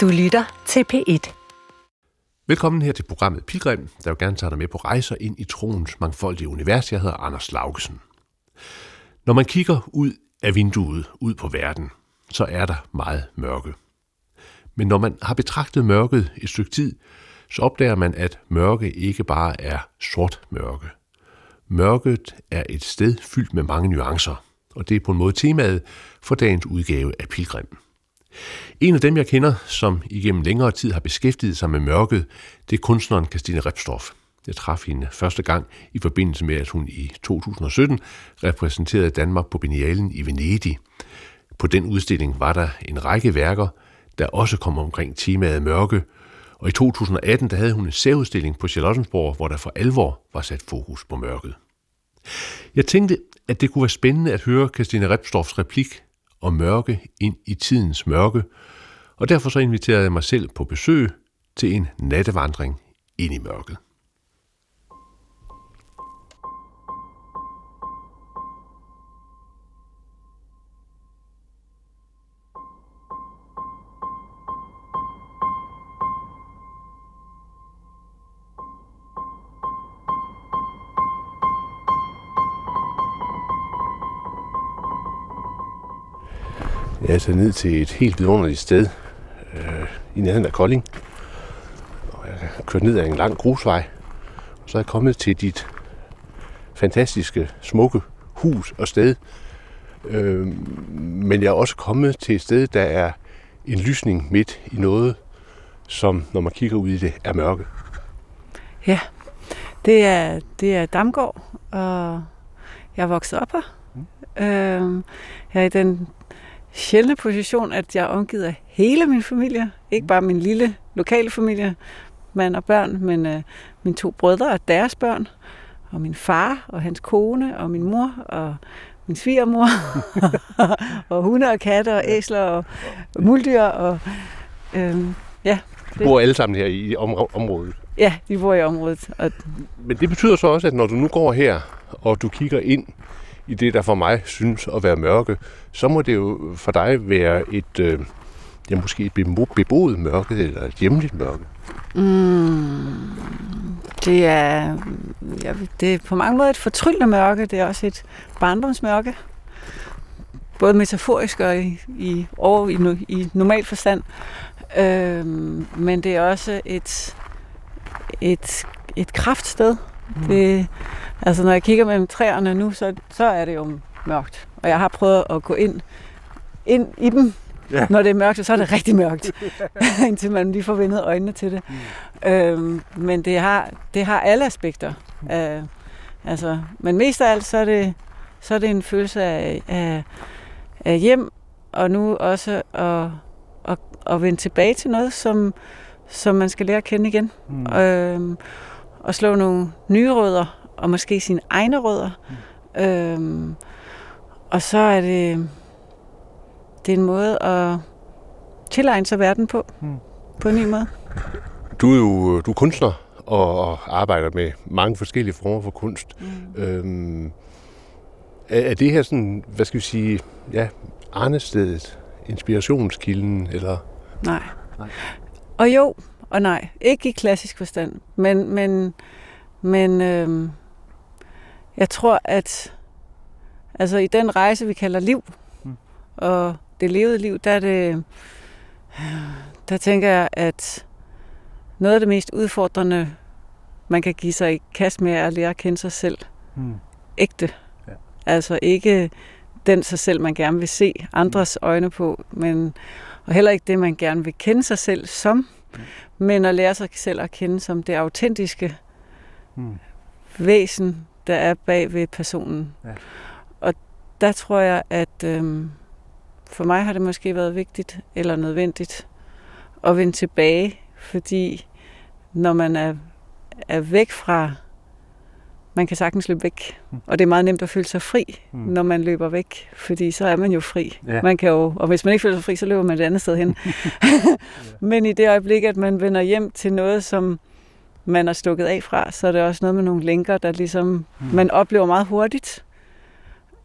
Du lytter til P1. Velkommen her til programmet Pilgrim, der vil gerne tage dig med på rejser ind i troens mangfoldige univers. Jeg hedder Anders Laugesen. Når man kigger ud af vinduet, ud på verden, så er der meget mørke. Men når man har betragtet mørket et stykke tid, så opdager man, at mørke ikke bare er sort mørke. Mørket er et sted fyldt med mange nuancer, og det er på en måde temaet for dagens udgave af Pilgrim. En af dem, jeg kender, som igennem længere tid har beskæftiget sig med mørket, det er kunstneren Christine Repstorff. Jeg traf hende første gang i forbindelse med, at hun i 2017 repræsenterede Danmark på Biennalen i Venedig. På den udstilling var der en række værker, der også kom omkring temaet mørke, og i 2018 der havde hun en særudstilling på Charlottenborg, hvor der for alvor var sat fokus på mørket. Jeg tænkte, at det kunne være spændende at høre Christine Repstorffs replik om mørke ind i tidens mørke, og derfor så inviterede jeg mig selv på besøg til en nattevandring ind i mørket. Jeg er altså ned til et helt vidunderligt sted øh, i nærheden af Kolding. Og jeg har kørt ned ad en lang grusvej. Og så er jeg kommet til dit fantastiske, smukke hus og sted. Øh, men jeg er også kommet til et sted, der er en lysning midt i noget, som når man kigger ud i det, er mørke. Ja, det er, det er Damgård, og jeg er vokset op her. Mm. Øh, jeg er i den sjældne position, at jeg er omgivet af hele min familie. Ikke bare min lille lokale familie, mand og børn, men øh, mine to brødre og deres børn, og min far og hans kone, og min mor og min svigermor, og hunde og katte og æsler og muldyr. Og, øh, ja, de bor alle sammen her i området? Ja, de bor i området. Og... Men det betyder så også, at når du nu går her, og du kigger ind i det, der for mig synes at være mørke, så må det jo for dig være et, øh, ja, måske et beboet mørke, eller et hjemligt mørke. Mm, det er, ja, det er på mange måder et fortryllende mørke. Det er også et barndomsmørke. Både metaforisk og i, i, over i, i normal forstand. Øhm, men det er også et, et, et kraftsted. Mm. Det, Altså når jeg kigger mellem træerne nu, så, så er det jo mørkt. Og jeg har prøvet at gå ind, ind i dem, ja. når det er mørkt, så er det rigtig mørkt. Indtil man lige får vendet øjnene til det. Mm. Øhm, men det har, det har alle aspekter. Mm. Af, altså, men mest af alt, så er det, så er det en følelse af, af, af hjem, og nu også at, at, at vende tilbage til noget, som, som man skal lære at kende igen. Mm. Øhm, og slå nogle nye rødder og måske sine egne rødder. Mm. Øhm, og så er det, det er en måde at tilegne sig verden på, mm. på en ny måde. Du er jo du er kunstner og, og arbejder med mange forskellige former for kunst. Mm. Øhm, er, er det her sådan, hvad skal vi sige, ja, Arnestedet, inspirationskilden, eller? Nej. nej. Og jo, og nej. Ikke i klassisk forstand, men, men, men øhm, jeg tror, at altså i den rejse, vi kalder liv, mm. og det levede liv, der er det, der tænker jeg, at noget af det mest udfordrende, man kan give sig i kast med, er at lære at kende sig selv. Mm. Ægte. Ja. Altså ikke den sig selv, man gerne vil se andres mm. øjne på, men, og heller ikke det, man gerne vil kende sig selv som, mm. Men at lære sig selv at kende som det autentiske mm. væsen, der er bag ved personen. Ja. Og der tror jeg, at øhm, for mig har det måske været vigtigt eller nødvendigt at vende tilbage, fordi når man er, er væk fra, man kan sagtens løbe væk, og det er meget nemt at føle sig fri, mm. når man løber væk, fordi så er man jo fri. Ja. Man kan jo, og hvis man ikke føler sig fri, så løber man et andet sted hen. Men i det øjeblik, at man vender hjem til noget, som man er stukket af fra, så er det også noget med nogle linker, der ligesom mm. man oplever meget hurtigt.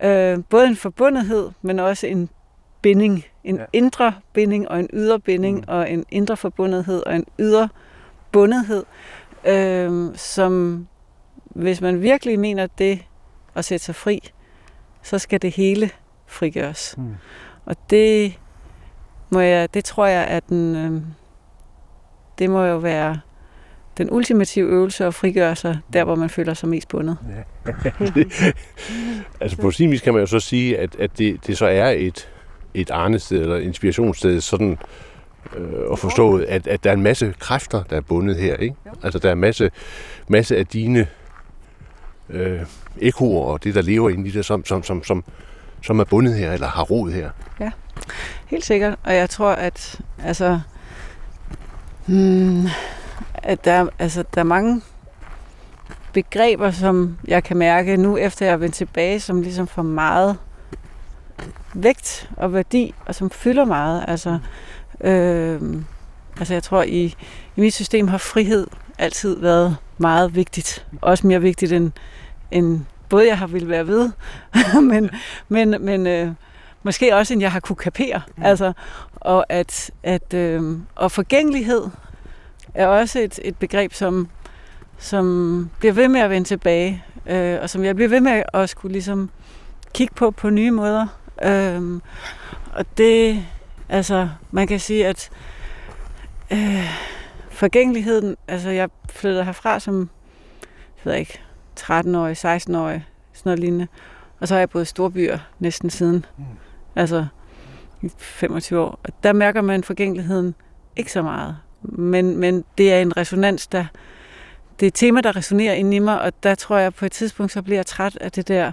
Øh, både en forbundethed, men også en binding. En ja. indre binding og en ydre binding mm. og en indre forbundethed og en ydre bundethed, øh, som hvis man virkelig mener det at sætte sig fri, så skal det hele frigøres. Mm. Og det må jeg, det tror jeg, at den, øh, det må jo være den ultimative øvelse at frigøre sig der, hvor man føler sig mest bundet. Ja. altså på sin vis kan man jo så sige, at, at det, det så er et, et arnested eller inspirationssted, sådan øh, at forstå, at, at der er en masse kræfter, der er bundet her. Ikke? Altså der er en masse, masse af dine øh, ekoer og det, der lever inde i det, som, som, som, som, som er bundet her, eller har rod her. Ja, helt sikkert. Og jeg tror, at altså, hmm, at der, altså, der er mange begreber, som jeg kan mærke nu, efter jeg er vendt tilbage, som ligesom får meget vægt og værdi, og som fylder meget. Altså, øh, altså jeg tror, i, i mit system har frihed altid været meget vigtigt. Også mere vigtigt end, end både jeg har ville være ved, men, men, men øh, måske også end jeg har kunne kapere. Mm. Altså, og at, at øh, og forgængelighed er også et, et begreb, som, som bliver ved med at vende tilbage, øh, og som jeg bliver ved med at skulle ligesom kigge på på nye måder. Øh, og det, altså, man kan sige, at øh, forgængeligheden, altså jeg flyttede herfra som, jeg ved ikke, 13-årig, 16-årig, sådan noget lignende. Og så har jeg boet i storbyer næsten siden. Mm. Altså i 25 år. Og der mærker man forgængeligheden ikke så meget. Men, men det er en resonans, der... Det er et tema, der resonerer ind i mig, og der tror jeg på et tidspunkt, så bliver jeg træt af det der...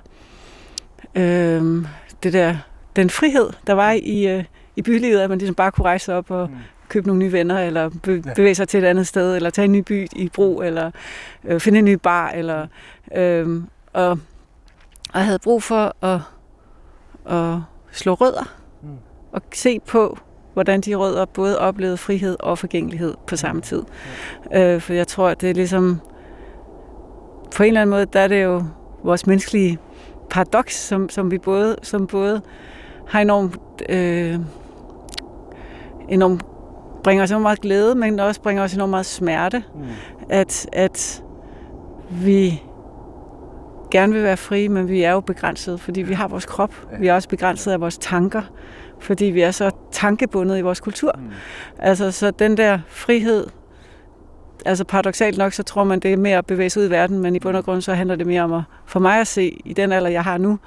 Øh, det der den frihed, der var i, øh, i bylivet, at man ligesom bare kunne rejse op og mm. Købe nogle nye venner, eller bevæge sig til et andet sted, eller tage en ny by i brug, eller øh, finde en ny bar, eller... Øh, og, og jeg havde brug for at, at slå rødder, mm. og se på, hvordan de rødder både oplevede frihed og forgængelighed på samme mm. tid. Øh, for jeg tror, at det er ligesom... På en eller anden måde, der er det jo vores menneskelige paradoks, som, som vi både, som både har enormt, øh, enormt bringer os enormt meget glæde, men også bringer os enormt meget smerte. Mm. At, at vi gerne vil være frie, men vi er jo begrænset, fordi vi har vores krop. Vi er også begrænset af vores tanker, fordi vi er så tankebundet i vores kultur. Mm. Altså, så den der frihed, altså paradoxalt nok, så tror man, det er mere at bevæge sig ud i verden, men i bund og grund, så handler det mere om at, for mig at se, i den alder, jeg har nu,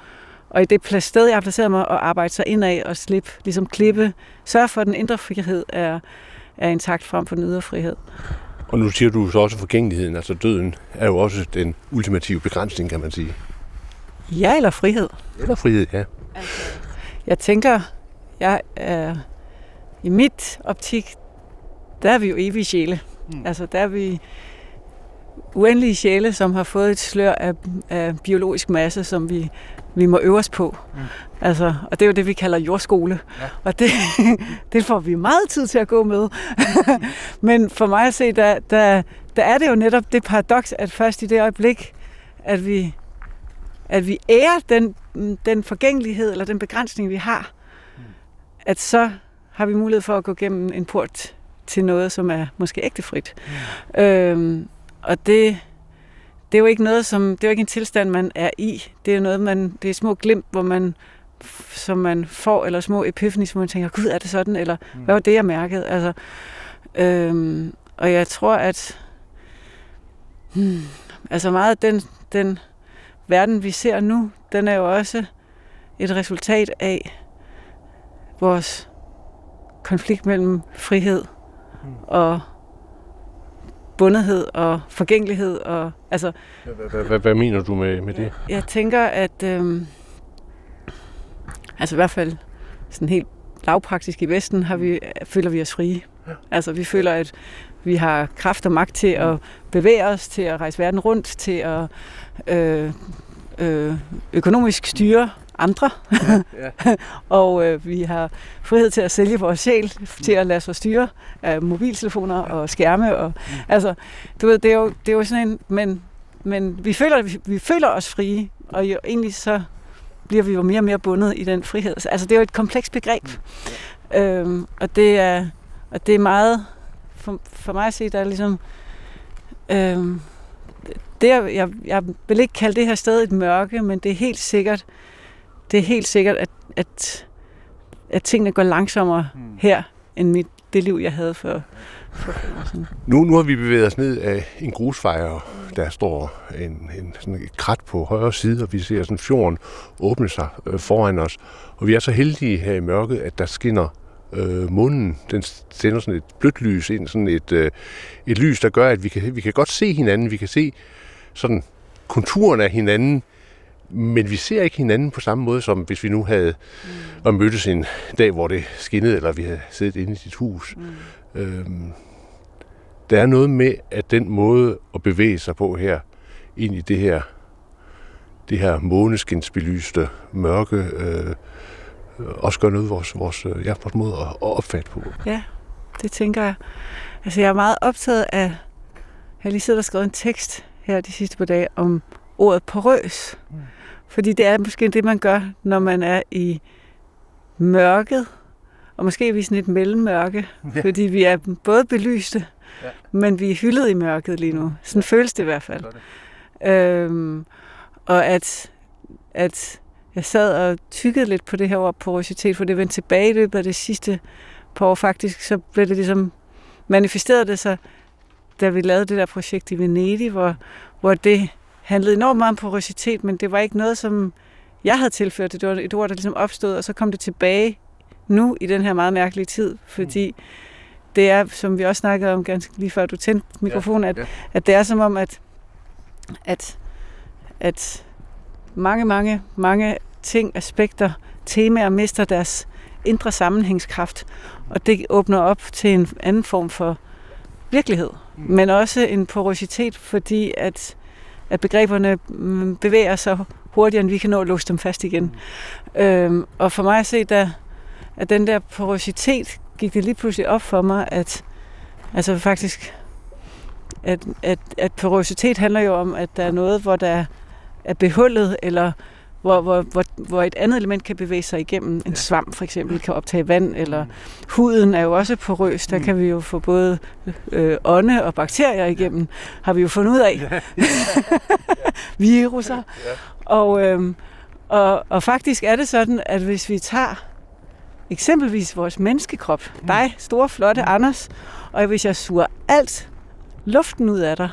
og i det sted, jeg har placeret mig, at arbejde sig indad og slippe, ligesom klippe, sørge for, at den indre frihed er, er intakt frem for den ydre frihed. Og nu siger du så også forgængeligheden, altså døden er jo også den ultimative begrænsning, kan man sige. Ja, eller frihed. Eller frihed, ja. Altså, jeg tænker, jeg er, i mit optik, der er vi jo evige sjæle. Mm. Altså, der er vi uendelige sjæle, som har fået et slør af, af biologisk masse, som vi, vi må øve os på. Mm. Altså, og det er jo det, vi kalder jordskole. Ja. Og det, det får vi meget tid til at gå med. Men for mig at se, der, der, der er det jo netop det paradoks, at først i det øjeblik, at vi, at vi ærer den, den forgængelighed eller den begrænsning, vi har, mm. at så har vi mulighed for at gå gennem en port til noget, som er måske ægtefrit. Mm. Øhm, og det, det er jo ikke noget, som, det er jo ikke en tilstand, man er i. Det er noget, man, det er små glimt, hvor man, som man får, eller små epiphanies, hvor man tænker, gud, er det sådan? Eller mm. hvad var det, jeg mærkede? Altså, øhm, og jeg tror, at hmm, altså meget af den, den verden, vi ser nu, den er jo også et resultat af vores konflikt mellem frihed mm. og bundethed og forgængelighed. Og, altså, hvad, hvad mener du med, med det? Jeg tænker, at øhm, altså i hvert fald sådan helt lavpraktisk i Vesten, har vi, føler vi os frie. Altså vi føler, at vi har kraft og magt til at bevæge os, til at rejse verden rundt, til at øh, øh, økonomisk styre andre. Ja, ja. og øh, vi har frihed til at sælge vores sjæl, til at lade sig styre af mobiltelefoner ja. og skærme. Og, mm. Altså, du ved, det er jo, det er jo sådan en... Men, men vi, føler, vi, vi føler os frie, og jo, egentlig så bliver vi jo mere og mere bundet i den frihed. Altså det er jo et komplekst begreb. Mm. Øhm, og, det er, og det er meget, for, for mig at se, der er ligesom, øhm, det er, jeg, jeg vil ikke kalde det her sted et mørke, men det er helt sikkert, det er helt sikkert, at, at, at tingene går langsommere mm. her, end mit, det liv, jeg havde for Nu, nu har vi bevæget os ned af en grusfejr, der står en, en, sådan et krat på højre side, og vi ser sådan fjorden åbne sig øh, foran os. Og vi er så heldige her i mørket, at der skinner øh, munden, den sender sådan et blødt lys ind, sådan et, øh, et lys, der gør, at vi kan, vi kan godt se hinanden, vi kan se sådan konturen af hinanden, men vi ser ikke hinanden på samme måde, som hvis vi nu havde mm. og mødtes en dag, hvor det skinnede, eller vi havde siddet inde i dit hus. Mm. Øhm, der er noget med, at den måde at bevæge sig på her, ind i det her, det her måneskinsbelyste mørke, øh, også gør noget vores, vores, ja, vores måde at opfatte på. Ja, det tænker jeg. Altså jeg er meget optaget af, jeg har lige siddet og skrevet en tekst her de sidste par dage om ordet porøs. Mm. Fordi det er måske det, man gør, når man er i mørket, og måske er vi sådan et mellemmørke, ja. fordi vi er både belyste, ja. men vi er hyldet i mørket lige nu. Sådan ja. føles det i hvert fald. Det. Øhm, og at, at jeg sad og tykkede lidt på det her ord porositet, for det vendte tilbage i løbet af det sidste par år faktisk, så blev det ligesom manifesteret det sig, da vi lavede det der projekt i Venedig, hvor, hvor det handlede enormt meget om porositet, men det var ikke noget, som jeg havde tilført. Det var et ord, der ligesom opstod, og så kom det tilbage nu i den her meget mærkelige tid, fordi mm. det er, som vi også snakkede om ganske lige før du tændte mikrofonen, ja, ja. At, at det er som om, at, at, at mange, mange, mange ting, aspekter, temaer mister deres indre sammenhængskraft, og det åbner op til en anden form for virkelighed men også en porositet, fordi at at begreberne mm, bevæger sig hurtigere, end vi kan nå at låse dem fast igen. Mm. Øhm, og for mig at se, der, at den der porositet gik det lige pludselig op for mig, at altså faktisk, at, at, at porositet handler jo om, at der er noget, hvor der er behullet, eller hvor, hvor, hvor, hvor et andet element kan bevæge sig igennem. En svamp for eksempel kan optage vand, eller mm. huden er jo også porøs. Der mm. kan vi jo få både øh, ånde og bakterier igennem, har vi jo fundet ud af. Viruser. Og, øh, og, og faktisk er det sådan, at hvis vi tager eksempelvis vores menneskekrop, mm. dig, store, flotte Anders, og hvis jeg suger alt luften ud af dig,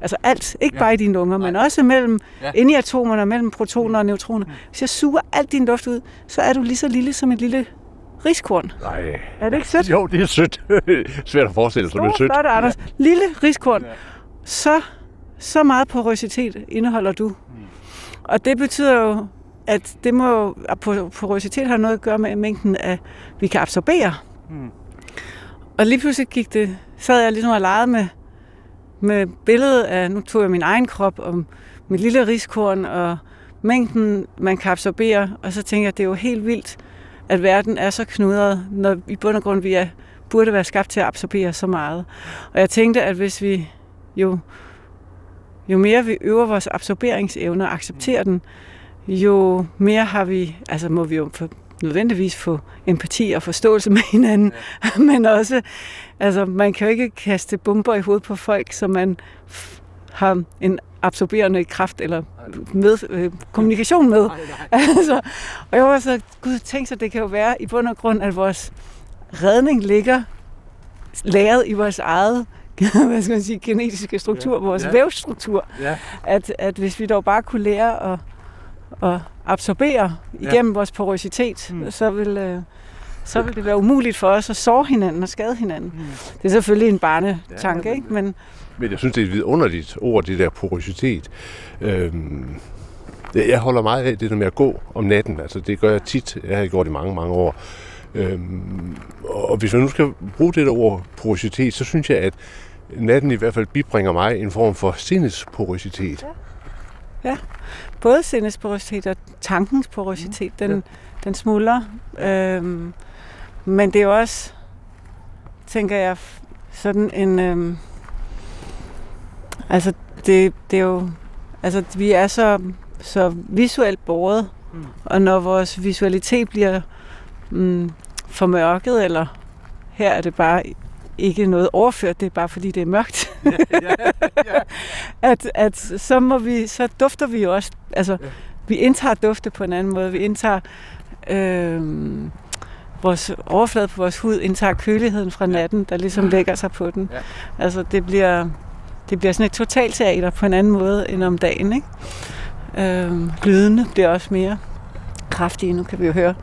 Altså alt, ikke ja. bare i dine lunger, Nej. men også mellem, ja. inde i atomerne, mellem protoner og neutroner. Mm. Hvis jeg suger alt din luft ud, så er du lige så lille som et lille riskorn. Nej. Er det ikke sødt? Jo, det er sødt. Svært at forestille sig, det er sødt. Flot, Anders. Ja. Lille riskorn. Ja. Så, så meget porøsitet indeholder du. Mm. Og det betyder jo, at det må, at porøsitet har noget at gøre med mængden af, vi kan absorbere. Mm. Og lige pludselig gik det, sad jeg ligesom og legede med, med billedet af, nu tog jeg min egen krop og mit lille riskorn og mængden, man kan absorbere, og så tænker jeg, at det er jo helt vildt, at verden er så knudret, når i bund og grund vi er, burde være skabt til at absorbere så meget. Og jeg tænkte, at hvis vi jo, jo mere vi øver vores absorberingsevne og accepterer den, jo mere har vi, altså må vi jo nødvendigvis få empati og forståelse med hinanden, ja. men også, altså man kan jo ikke kaste bomber i hovedet på folk, som man har en absorberende kraft eller med, øh, kommunikation med. Nej, nej. altså, og jeg var så, gud, tænk sig, det kan jo være i bund og grund, at vores redning ligger læret i vores eget hvad skal man sige, genetiske struktur, ja, vores ja. vævstruktur. Ja. At, at hvis vi dog bare kunne lære at at absorbere igennem ja. vores porositet, mm. så vil... Øh, så vil det være umuligt for os at såre hinanden og skade hinanden. Mm. Det er selvfølgelig en barnetanke, ja, ikke? Men, men jeg synes, det er et vidunderligt ord, det der porositet. Øhm, jeg holder meget af det der med at gå om natten. Altså, det gør jeg tit. Jeg har gjort det i mange, mange år. Øhm, og hvis man nu skal bruge det der ord porositet, så synes jeg, at natten i hvert fald bibringer mig en form for sindets porositet. Ja. Ja både sindets porositet og tankens porositet, den, ja. den smuldrer. Øhm, men det er jo også, tænker jeg, sådan en... Øhm, altså, det, det er jo... Altså, vi er så, så visuelt båret Mm. Og når vores visualitet bliver mm, formørket, eller her er det bare ikke noget overført, det er bare fordi det er mørkt. ja, ja, ja. at, at så, må vi, så dufter vi jo også, altså ja. vi indtager dufte på en anden måde, vi indtager øh, vores overflade på vores hud, indtager køligheden fra natten, der ligesom lægger sig på den. Ja. Altså det bliver, det bliver sådan et totalteater på en anden måde end om dagen, ikke? Øh, lydene bliver også mere kraftige. Nu kan vi jo høre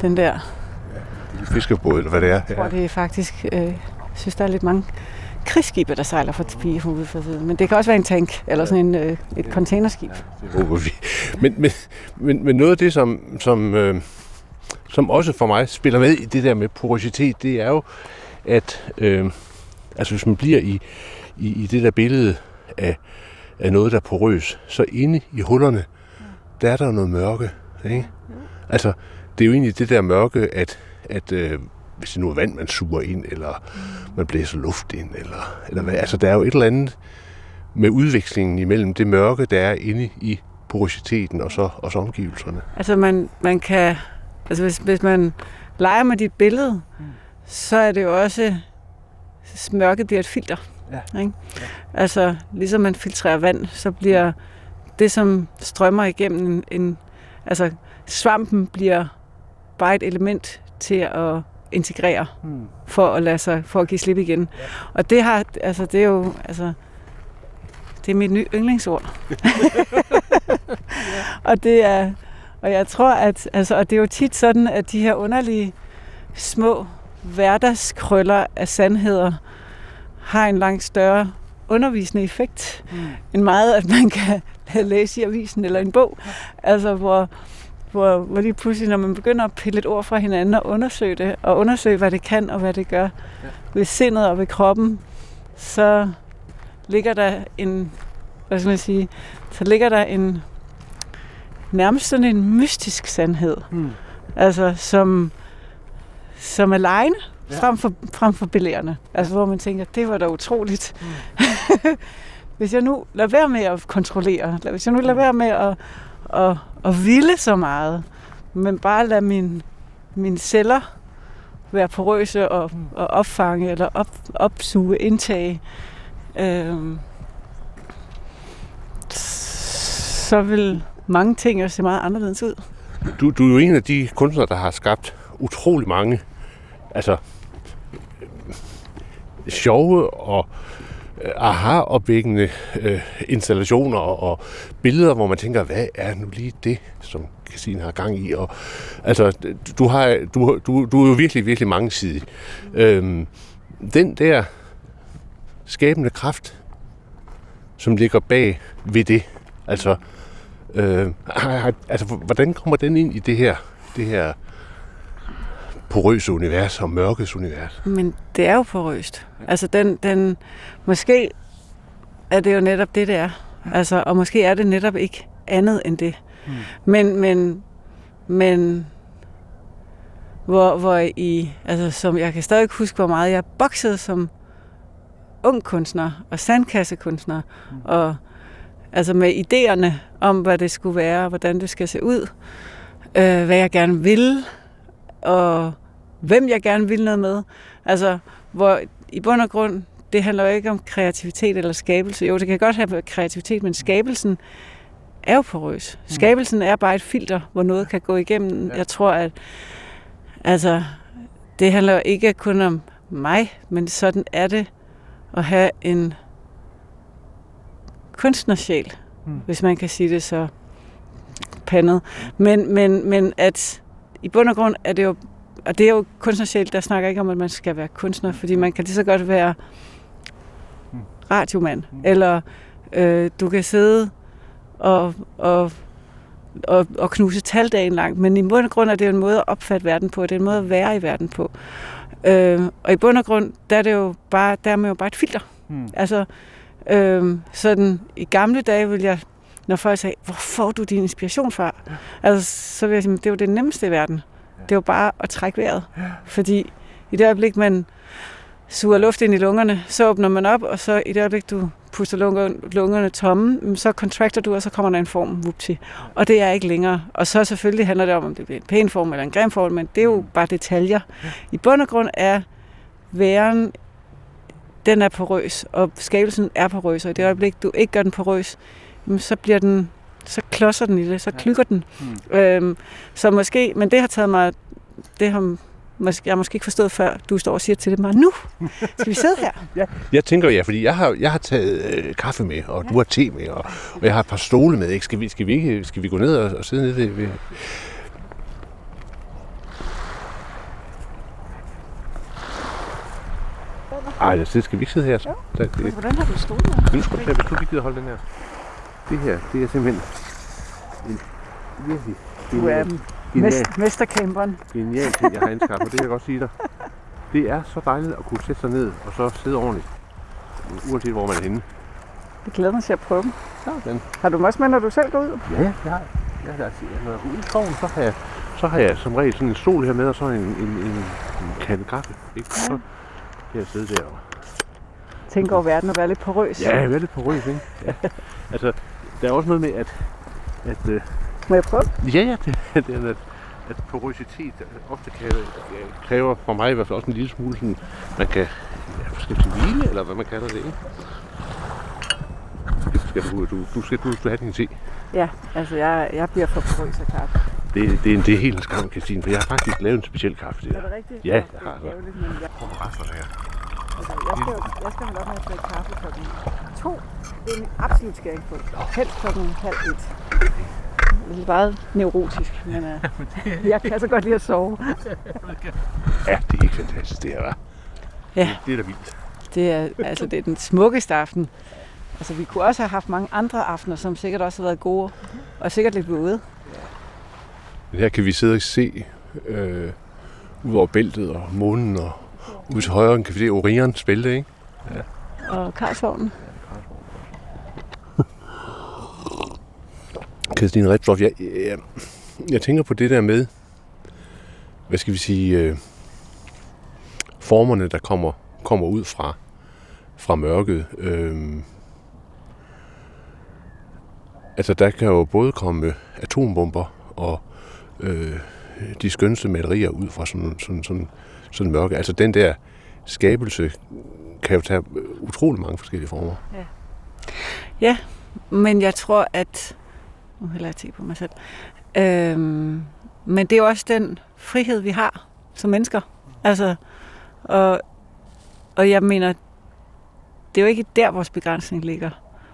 den der... Ja, fiskebåd, eller hvad det er. Jeg tror, det er faktisk... Øh, jeg synes, der er lidt mange krigsskibe, der sejler forbi ude for siden. Men det kan også være en tank, eller sådan en, øh, et containerskib. Ja, det håber vi. Men, men, men, men noget af det, som, som, øh, som også for mig spiller med i det der med porositet, det er jo, at øh, altså hvis man bliver i, i, i det der billede af, af noget, der er porøs, så inde i hullerne, der er der noget mørke. Ikke? Altså, det er jo egentlig det der mørke, at, at øh, hvis det nu er vand, man suger ind, eller man blæser luft ind, eller, eller hvad. Altså, der er jo et eller andet med udvekslingen imellem det mørke, der er inde i porositeten og så, og så omgivelserne. Altså, man, man kan... Altså, hvis, hvis man leger med dit billede, så er det jo også... Mørket bliver et filter. Ja. Ikke? Ja. Altså, ligesom man filtrerer vand, så bliver det, som strømmer igennem en, en altså svampen bliver bare et element til at integrere hmm. for at lade sig, for at give slip igen. Ja. Og det har, altså det er jo, altså, det er mit nye yndlingsord. og det er, og jeg tror, at, altså, og det er jo tit sådan, at de her underlige små hverdagskrøller af sandheder har en langt større undervisende effekt, mm. end meget, at man kan læse i avisen eller en bog. Altså, hvor, hvor, hvor lige pludselig, når man begynder at pille et ord fra hinanden og undersøge det, og undersøge, hvad det kan og hvad det gør ja. ved sindet og ved kroppen, så ligger der en, hvad skal man sige, så ligger der en, nærmest sådan en mystisk sandhed, mm. altså som, som er lejende ja. frem, for, frem for belærende. Altså hvor man tænker, det var da utroligt. Mm. hvis jeg nu lader være med at kontrollere, hvis jeg nu lader være med at, at, at ville så meget, men bare lade min, mine celler være porøse og, og opfange eller op, opsuge, indtage, øhm, så vil mange ting jo se meget anderledes ud. Du, du er jo en af de kunstnere, der har skabt utrolig mange altså, sjove og Øh, Øh, aha-opvækkende øh, installationer og billeder, hvor man tænker, hvad er nu lige det, som Christine har gang i? Og, altså, du, har, du, du, du er jo virkelig, virkelig mangesidig. Øhm, den der skabende kraft, som ligger bag ved det, altså, øh, altså hvordan kommer den ind i det her, det her porøse univers og mørkets univers. Men det er jo porøst. Altså den, den, måske er det jo netop det, det er. Altså, og måske er det netop ikke andet end det. Mm. Men, men, men hvor, hvor I, altså som jeg kan stadig huske, hvor meget jeg boksede som ung kunstner og sandkassekunstner, mm. og altså med idéerne om, hvad det skulle være, hvordan det skal se ud, øh, hvad jeg gerne vil, og hvem jeg gerne vil noget med. Altså, hvor i bund og grund, det handler jo ikke om kreativitet eller skabelse. Jo, det kan godt have kreativitet, men skabelsen er jo porøs. Mm. Skabelsen er bare et filter, hvor noget kan gå igennem. Jeg tror, at altså, det handler ikke kun om mig, men sådan er det at have en kunstnersjæl, mm. hvis man kan sige det så pandet. Men, men, men at i bund og grund er det jo og det er jo kunstnersjæl, der snakker ikke om, at man skal være kunstner, fordi man kan lige så godt være radiomand, mm. eller øh, du kan sidde og, og, og, og knuse taldagen langt, men i bund og grund er det jo en måde at opfatte verden på, det er en måde at være i verden på. Øh, og i bund og grund, der er det jo bare, der er man jo bare et filter. Mm. Altså, øh, sådan i gamle dage vil jeg, når folk sagde, hvor får du din inspiration fra? Ja. Altså, så vil jeg sige, det er jo det nemmeste i verden. Det var bare at trække vejret. Ja. Fordi i det øjeblik, man suger luft ind i lungerne, så åbner man op, og så i det øjeblik, du puster lungerne tomme, så kontrakter du, og så kommer der en form, vupti. Og det er ikke længere. Og så selvfølgelig handler det om, om det bliver en pæn form eller en grim form, men det er jo bare detaljer. I bund og grund er væren, den er porøs, og skabelsen er porøs, og i det øjeblik, du ikke gør den porøs, så bliver den så klodser den i det, så klykker den. Hmm. Øhm, så måske, men det har taget mig, det har jeg har måske ikke forstået før, du står og siger til det mig, nu skal vi sidde her. ja, jeg tænker ja, fordi jeg har, jeg har taget øh, kaffe med, og ja. du har te med, og, og jeg har et par stole med. Ikke? Skal, vi, skal, vi ikke, skal vi gå ned og, og sidde nede ved, ved Ej, det skal vi ikke sidde her. Så. Der, det, hvordan har du stået her? Nu skal du hvis du lige gider holde den her. Det her, det er simpelthen en virkelig du er genial, mesterkæmperen. Genial ting, jeg har indskaffet, det kan jeg godt sige dig. Det er så dejligt at kunne sætte sig ned og så sidde ordentligt, uanset hvor man er henne. Jeg glæder mig til at prøve dem. Sådan. Har du dem også med, når du selv går ud? Ja, det har jeg. Ja, altså, når jeg går ud i skoven, så har jeg, så har jeg som regel sådan en stol her med, og så en, en, en, en kande kaffe. Ikke? Så kan jeg sidde der og tænke over verden og være lidt porøs. Ja, være lidt porøs, ikke? Ja. altså, der er også noget med, at... at øh, Må jeg prøve? Ja, ja, det, det er, at, at porøsitet ofte kan, kræver for mig i hvert fald også en lille smule, sådan, man kan ja, skal til hvile, eller hvad man kalder det, ikke? Skal du, du, du, skal, du, du have din te? Ja, altså jeg, jeg bliver for porøs af kaffe. Det, det, det er helt skam, Christine, for jeg har faktisk lavet en speciel kaffe til dig. Er det rigtigt? Ja, jeg har. Det er ærgerligt, men jeg... Kommer her. Altså, jeg skal, jeg skal op med at drikke kaffe klokken to. Det er en absolut skæringspunkt. Helst klokken halv et. Det er meget neurotisk, men uh, jeg kan så godt lide at sove. ja, det er ikke fantastisk, det her, hva'? Ja. Det, er da vildt. Det er, altså, det er den smukkeste aften. Altså, vi kunne også have haft mange andre aftener, som sikkert også har været gode, og sikkert lidt våde. Her kan vi sidde og se øh, ud over bæltet og månen og Ude til højre kan vi se Orion spille ikke? Ja. Og Karlsvognen. Christine Redflof, jeg, jeg, jeg tænker på det der med, hvad skal vi sige, øh, formerne, der kommer, kommer ud fra, fra mørket. Øh, altså, der kan jo både komme atombomber og øh, de skønste malerier ud fra sådan, sådan, sådan sådan mørke. Altså den der skabelse kan jo tage øh, utrolig mange forskellige former. Ja, ja men jeg tror, at... Nu hælder jeg til på mig selv. Øhm, men det er jo også den frihed, vi har som mennesker. Altså, og, og jeg mener, det er jo ikke der, vores begrænsning ligger.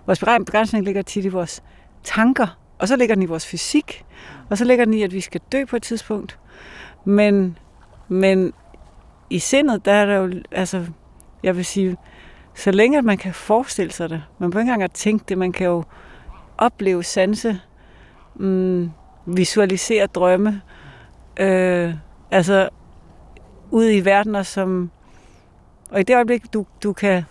Vores begrænsning ligger tit i vores tanker, og så ligger den i vores fysik, og så ligger den i, at vi skal dø på et tidspunkt. Men, men i sindet, der er der jo, altså, jeg vil sige, så længe at man kan forestille sig det, man behøver ikke engang at tænke det, man kan jo opleve sanse, mm, visualisere drømme, øh, altså ud i verdener, som, og i det øjeblik, du, du kan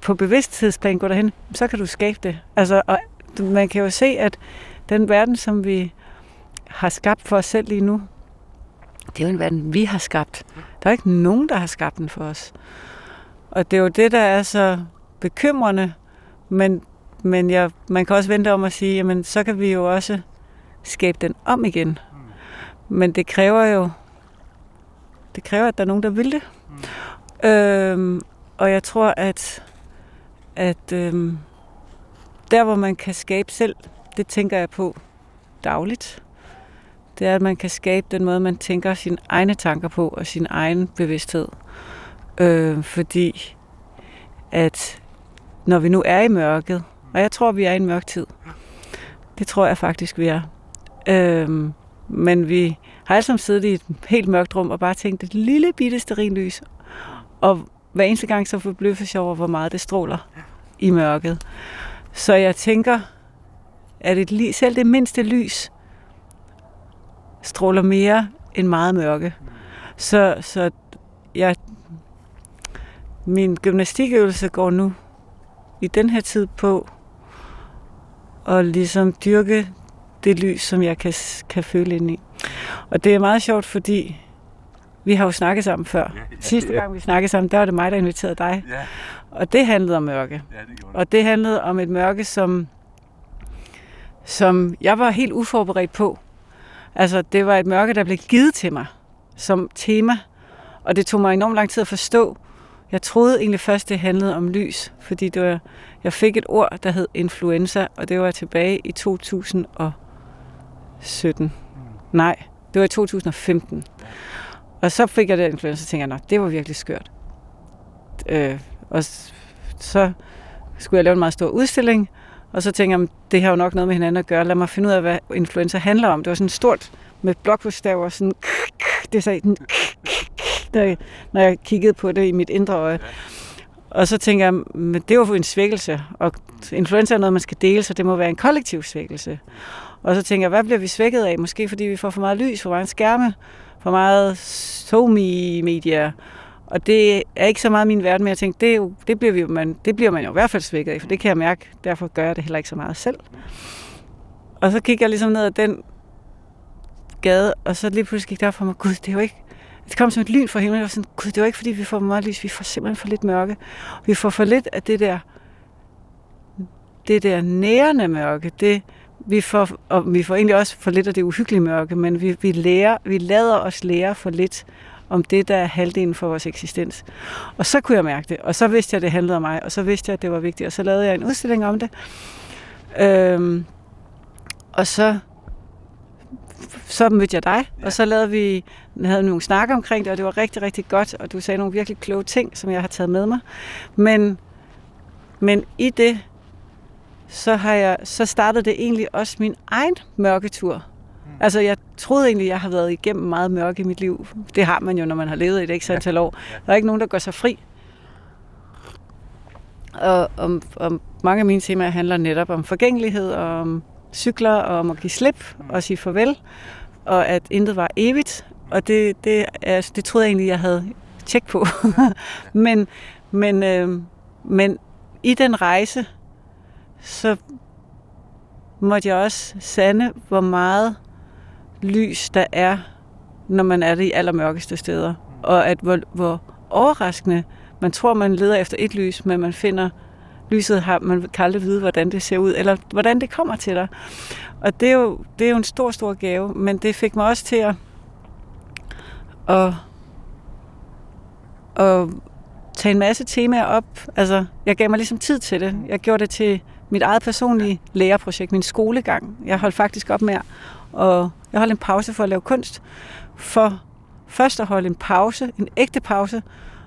på bevidsthedsplan gå derhen, så kan du skabe det. Altså, og man kan jo se, at den verden, som vi har skabt for os selv lige nu, det er jo en verden, vi har skabt. Der er ikke nogen, der har skabt den for os. Og det er jo det, der er så bekymrende, men, men jeg, man kan også vente om at sige, jamen så kan vi jo også skabe den om igen. Men det kræver jo, det kræver, at der er nogen, der vil det. Mm. Øhm, og jeg tror, at, at øhm, der, hvor man kan skabe selv, det tænker jeg på dagligt det er, at man kan skabe den måde, man tænker sine egne tanker på, og sin egen bevidsthed. Øh, fordi at når vi nu er i mørket, og jeg tror, vi er i en mørk tid, det tror jeg faktisk, vi er. Øh, men vi har alle sammen siddet i et helt mørkt rum og bare tænkt et lille bitte lys, og hver eneste gang så forbløffes jeg over, hvor meget det stråler i mørket. Så jeg tænker, at et, selv det mindste lys stråler mere end meget mørke. Så, så jeg, min gymnastikøvelse går nu i den her tid på at ligesom dyrke det lys, som jeg kan, kan føle ind i. Og det er meget sjovt, fordi Vi har jo snakket sammen før. Ja, ja, Sidste gang vi snakkede sammen, der var det mig, der inviterede dig. Ja. Og det handlede om mørke. Ja, det det. Og det handlede om et mørke, som, som jeg var helt uforberedt på. Altså, det var et mørke, der blev givet til mig som tema. Og det tog mig enormt lang tid at forstå. Jeg troede egentlig først, det handlede om lys, fordi det var, jeg fik et ord, der hed influenza, og det var tilbage i 2017. Nej, det var i 2015. Og så fik jeg det influenza, og tænkte jeg, det var virkelig skørt. Øh, og så skulle jeg lave en meget stor udstilling, og så tænkte jeg, det har jo nok noget med hinanden at gøre. Lad mig finde ud af, hvad influenza handler om. Det var sådan stort med blokbogstaver, sådan det sagde den, når jeg kiggede på det i mit indre øje. Og så tænker jeg, men det var jo en svækkelse, og influenza er noget, man skal dele, så det må være en kollektiv svækkelse. Og så tænker jeg, hvad bliver vi svækket af? Måske fordi vi får for meget lys, for meget skærme, for meget SoMe-medier. Og det er ikke så meget min verden, men jeg tænkte, det, jo, det, bliver vi jo, man, det bliver man jo i hvert fald svækket af, for det kan jeg mærke, derfor gør jeg det heller ikke så meget selv. Og så kigger jeg ligesom ned ad den gade, og så lige pludselig gik der for mig, gud, det er jo ikke, det kom som et lyn fra himlen, og sådan, gud, det er jo ikke, fordi vi får meget lys, vi får simpelthen for lidt mørke. Vi får for lidt af det der, det der nærende mørke, det, vi får, og vi får egentlig også for lidt af det uhyggelige mørke, men vi, vi, lærer, vi lader os lære for lidt om det, der er halvdelen for vores eksistens. Og så kunne jeg mærke det, og så vidste jeg, at det handlede om mig, og så vidste jeg, at det var vigtigt, og så lavede jeg en udstilling om det. Øhm, og så så mødte jeg dig, ja. og så lavede vi, havde nogle snakker omkring det, og det var rigtig, rigtig godt, og du sagde nogle virkelig kloge ting, som jeg har taget med mig. Men, men i det, så, har jeg, så startede det egentlig også min egen mørketur. Altså, jeg troede egentlig, jeg har været igennem meget mørke i mit liv. Det har man jo, når man har levet et ekstra antal år. Der er ikke nogen, der går sig fri. Og, og, og mange af mine temaer handler netop om forgængelighed, og om cykler, og om at give slip mm. og sige farvel, og at intet var evigt. Og det, det, altså, det troede jeg egentlig, jeg havde tjek på. men, men, øh, men i den rejse, så måtte jeg også sande, hvor meget lys der er, når man er det i allermørkeste steder. Og at hvor, hvor overraskende, man tror, man leder efter et lys, men man finder lyset har, man kan aldrig vide, hvordan det ser ud, eller hvordan det kommer til dig. Og det er jo, det er jo en stor, stor gave, men det fik mig også til at, at, at tage en masse temaer op. Altså, jeg gav mig ligesom tid til det. Jeg gjorde det til mit eget personlige læreprojekt, min skolegang. Jeg holdt faktisk op med og jeg holdt en pause for at lave kunst, for først at holde en pause, en ægte pause,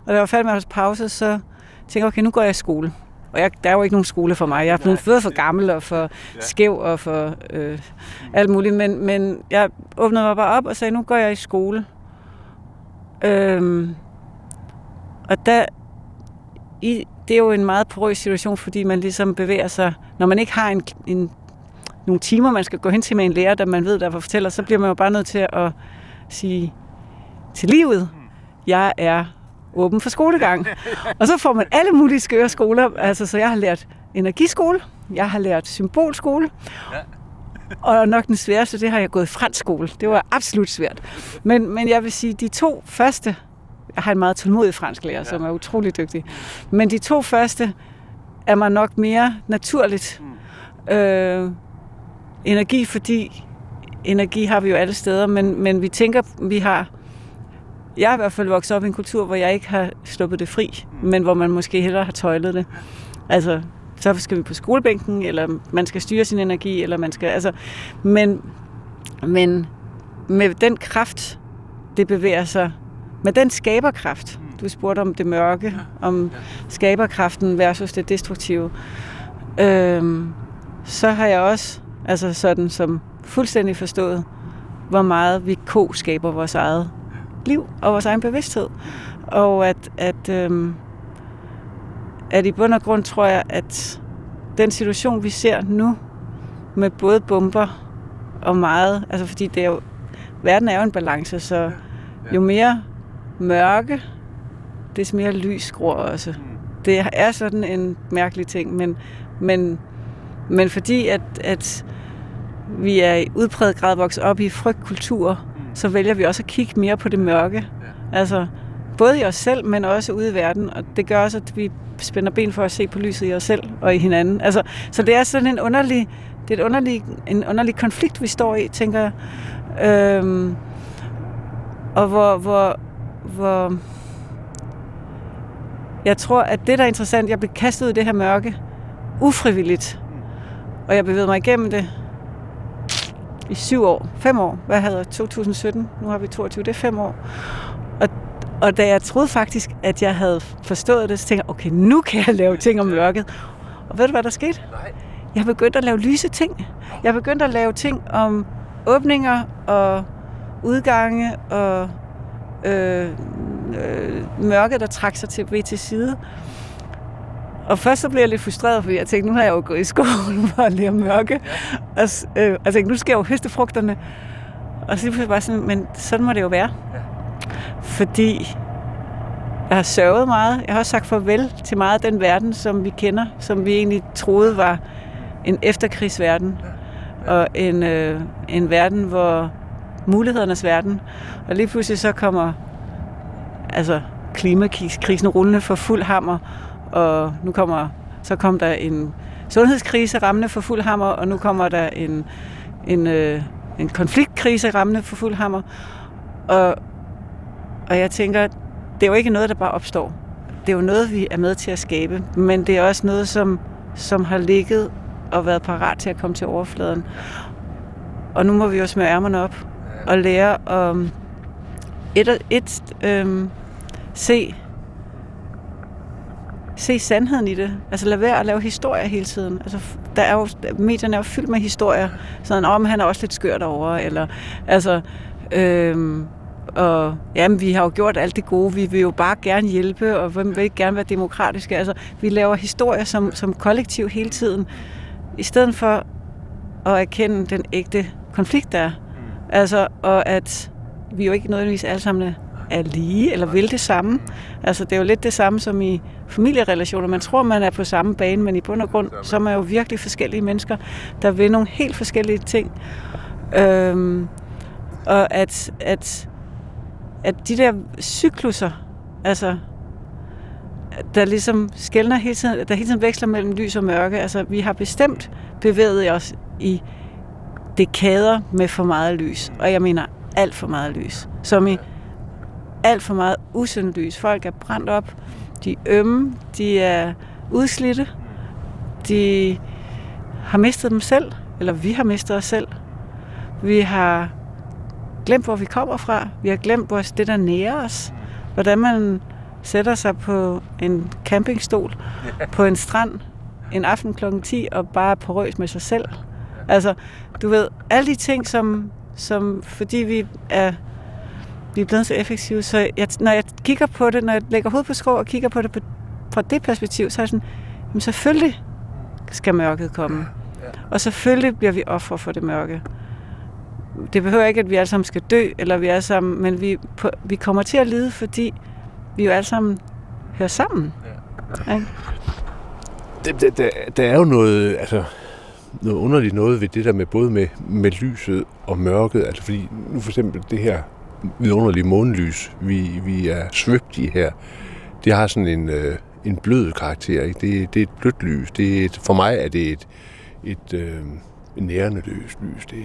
og da jeg var færdig med at pause, så tænkte jeg, okay, nu går jeg i skole. Og jeg, der er jo ikke nogen skole for mig. Jeg er blevet for gammel og for skæv og for øh, alt muligt. Men, men jeg åbnede mig bare op og sagde, nu går jeg i skole. Øhm, og der, i, det er jo en meget porøs situation, fordi man ligesom bevæger sig, når man ikke har en, en, nogle timer, man skal gå hen til med en lærer, der man ved, der fortæller, så bliver man jo bare nødt til at sige til livet, jeg er åben for skolegang. Og så får man alle mulige skøre skoler. Altså, så jeg har lært energiskole, jeg har lært symbolskole, og nok den sværeste, det har jeg gået i fransk skole. Det var absolut svært. Men, men jeg vil sige, de to første, jeg har en meget tålmodig fransk lærer, som er utrolig dygtig, men de to første er mig nok mere naturligt. Mm. Øh, energi, fordi energi har vi jo alle steder, men, men vi tænker, vi har jeg er i hvert fald vokset op i en kultur, hvor jeg ikke har sluppet det fri, men hvor man måske hellere har tøjlet det. Altså, så skal vi på skolebænken, eller man skal styre sin energi, eller man skal, altså, men, men med den kraft, det bevæger sig, med den skaberkraft, du spurgte om det mørke, om skaberkraften versus det destruktive, øhm, så har jeg også, altså sådan som fuldstændig forstået, hvor meget vi ko-skaber vores eget liv og vores egen bevidsthed. Og at, at, øhm, at i bund og grund tror jeg, at den situation, vi ser nu, med både bomber og meget, altså fordi det er jo, verden er jo en balance, så jo mere mørke, des mere lys gror også. Det er sådan en mærkelig ting, men, men, men fordi at, at vi er i udpræget grad vokset op i frygtkultur, så vælger vi også at kigge mere på det mørke, Altså, både i os selv, men også ude i verden. Og det gør også, at vi spænder ben for at se på lyset i os selv og i hinanden. Altså, så det er sådan en underlig, det er et underlig, en underlig konflikt, vi står i, tænker jeg. Øhm, og hvor, hvor, hvor jeg tror, at det, der er interessant, jeg blev kastet ud i det her mørke, ufrivilligt. Og jeg bevægede mig igennem det i syv år, fem år. Hvad havde jeg? 2017? Nu har vi 22, det er fem år. Og, og da jeg troede faktisk, at jeg havde forstået det, så tænkte jeg, okay, nu kan jeg lave ting om mørket. Og ved du, hvad der skete? Nej. Jeg begyndte at lave lyse ting. Jeg begyndte at lave ting om åbninger og udgange og øh, øh, mørket, der trak sig til, ved til side. Og først så blev jeg lidt frustreret, fordi jeg tænkte, nu har jeg jo gået i skoven for at lære mørke. Ja. Og, øh, jeg tænkte, nu skal jeg jo høste frugterne. Og så var bare sådan, men sådan må det jo være. Ja. Fordi jeg har sørget meget. Jeg har også sagt farvel til meget af den verden, som vi kender, som vi egentlig troede var en efterkrigsverden. Og en, øh, en verden, hvor mulighedernes verden. Og lige pludselig så kommer altså, klimakrisen rullende for fuld hammer, og nu kommer, så kom der en sundhedskrise rammende for fuld hammer, og nu kommer der en, en, øh, en konfliktkrise rammende for fuld hammer. Og, og jeg tænker, det er jo ikke noget, der bare opstår. Det er jo noget, vi er med til at skabe, men det er også noget, som, som har ligget og været parat til at komme til overfladen. Og nu må vi jo smøre ærmerne op og lære at et, et, øhm, se se sandheden i det. Altså lad være at lave historier hele tiden. Altså, der er jo, medierne er jo fyldt med historier. Sådan, om han er også lidt skørt over, eller altså, øhm, og jamen, vi har jo gjort alt det gode, vi vil jo bare gerne hjælpe, og vi vil gerne være demokratiske. Altså, vi laver historier som, som kollektiv hele tiden, i stedet for at erkende den ægte konflikt, der er. Altså, og at vi jo ikke nødvendigvis alle sammen er lige, eller vil det samme. Altså, det er jo lidt det samme som i familierelationer. Man tror, man er på samme bane, men i bund og grund, så er man jo virkelig forskellige mennesker, der vil nogle helt forskellige ting. Øhm, og at, at, at de der cykluser, altså, der ligesom skældner hele tiden, der hele tiden veksler mellem lys og mørke. Altså, vi har bestemt bevæget os i dekader med for meget lys. Og jeg mener alt for meget lys. Som i alt for meget usundt lys. Folk er brændt op, de er ømme, de er udslidte, de har mistet dem selv, eller vi har mistet os selv. Vi har glemt, hvor vi kommer fra. Vi har glemt, hvor det, der nærer os. Hvordan man sætter sig på en campingstol på en strand en aften kl. 10 og bare er porøs med sig selv. Altså, du ved, alle de ting, som, som fordi vi er vi er blevet så effektive. Så jeg, når jeg kigger på det, når jeg lægger hovedet på skrå og kigger på det på, fra det perspektiv, så er jeg sådan, jamen selvfølgelig skal mørket komme. Og selvfølgelig bliver vi offer for det mørke. Det behøver ikke, at vi alle sammen skal dø, eller vi er sammen, men vi, på, vi kommer til at lide, fordi vi jo alle sammen hører sammen. Ja. Ja. Der, der, der er jo noget, altså, noget underligt noget ved det der med både med, med lyset og mørket. Altså fordi nu for eksempel det her vidunderlige månelys, vi, vi er svøbt i her, det har sådan en, øh, en blød karakter. Ikke? Det, det er et blødt lys. Det er et, for mig er det et, et øh, nærende løs lys. Det,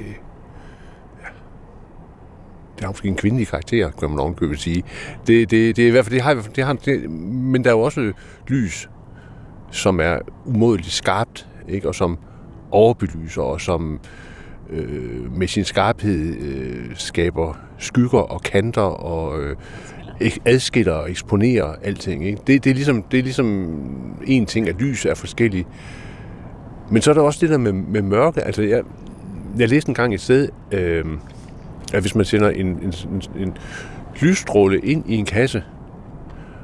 ja. det har måske en kvindelig karakter, kan man ovenkøbet sige. Det, det, det er i hvert fald, det har, det har, det, men der er jo også lys, som er umådeligt skarpt, ikke? og som overbelyser, og som øh, øh, med sin skarphed øh, skaber skygger og kanter og øh, adskiller og eksponerer alting. Ikke? Det, det, er ligesom, det er ligesom en ting, at lys er forskellig. Men så er der også det der med, med mørke. Altså, jeg, jeg læste en gang et sted, øh, at hvis man sender en, en, en, en lysstråle ind i en kasse,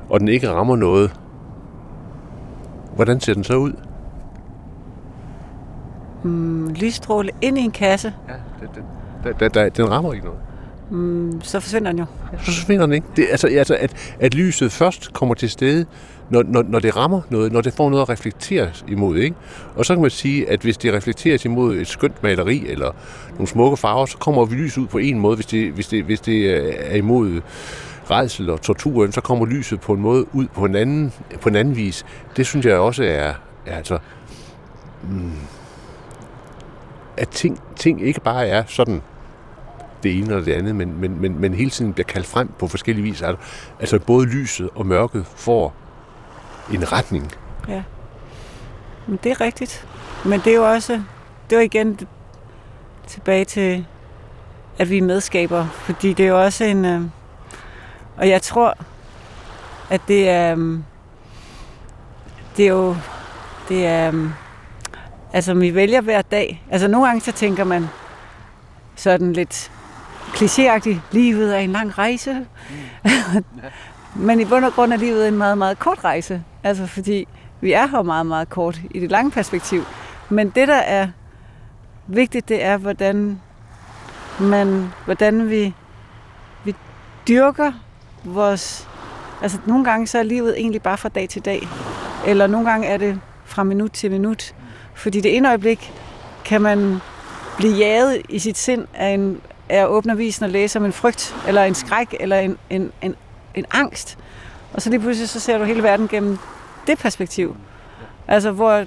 og den ikke rammer noget, hvordan ser den så ud? Mm, lysstråle ind i en kasse? Ja, det, det, der, der, den rammer ikke noget mm, så forsvinder den jo. Så forsvinder den ikke. Det, altså, altså at, at lyset først kommer til stede, når, når, når det rammer noget, når det får noget at reflektere imod. Ikke? Og så kan man sige, at hvis det reflekteres imod et skønt maleri eller nogle smukke farver, så kommer vi lys ud på en måde, hvis det, hvis det, hvis det er imod redsel og torturen, så kommer lyset på en måde ud på en anden, på en anden vis. Det synes jeg også er, er altså, mm, at ting, ting ikke bare er sådan det ene eller det andet, men, men, men, men hele tiden bliver kaldt frem på forskellige vis. Altså både lyset og mørket får en retning. Ja, men det er rigtigt. Men det er jo også, det er igen tilbage til, at vi er medskaber, fordi det er jo også en, øh, og jeg tror, at det er, øh, det er jo, det er, øh, altså vi vælger hver dag. Altså nogle gange så tænker man sådan lidt klichéagtigt, livet er en lang rejse. Mm. Men i bund og grund er livet en meget, meget kort rejse. Altså fordi vi er her meget, meget kort i det lange perspektiv. Men det, der er vigtigt, det er, hvordan, man, hvordan vi, vi dyrker vores... Altså nogle gange så er livet egentlig bare fra dag til dag. Eller nogle gange er det fra minut til minut. Fordi det ene øjeblik kan man blive jaget i sit sind af, en, af at åbne avisen og læse om en frygt, eller en skræk, eller en, en, en, en angst. Og så lige pludselig så ser du hele verden gennem det perspektiv. Altså, hvor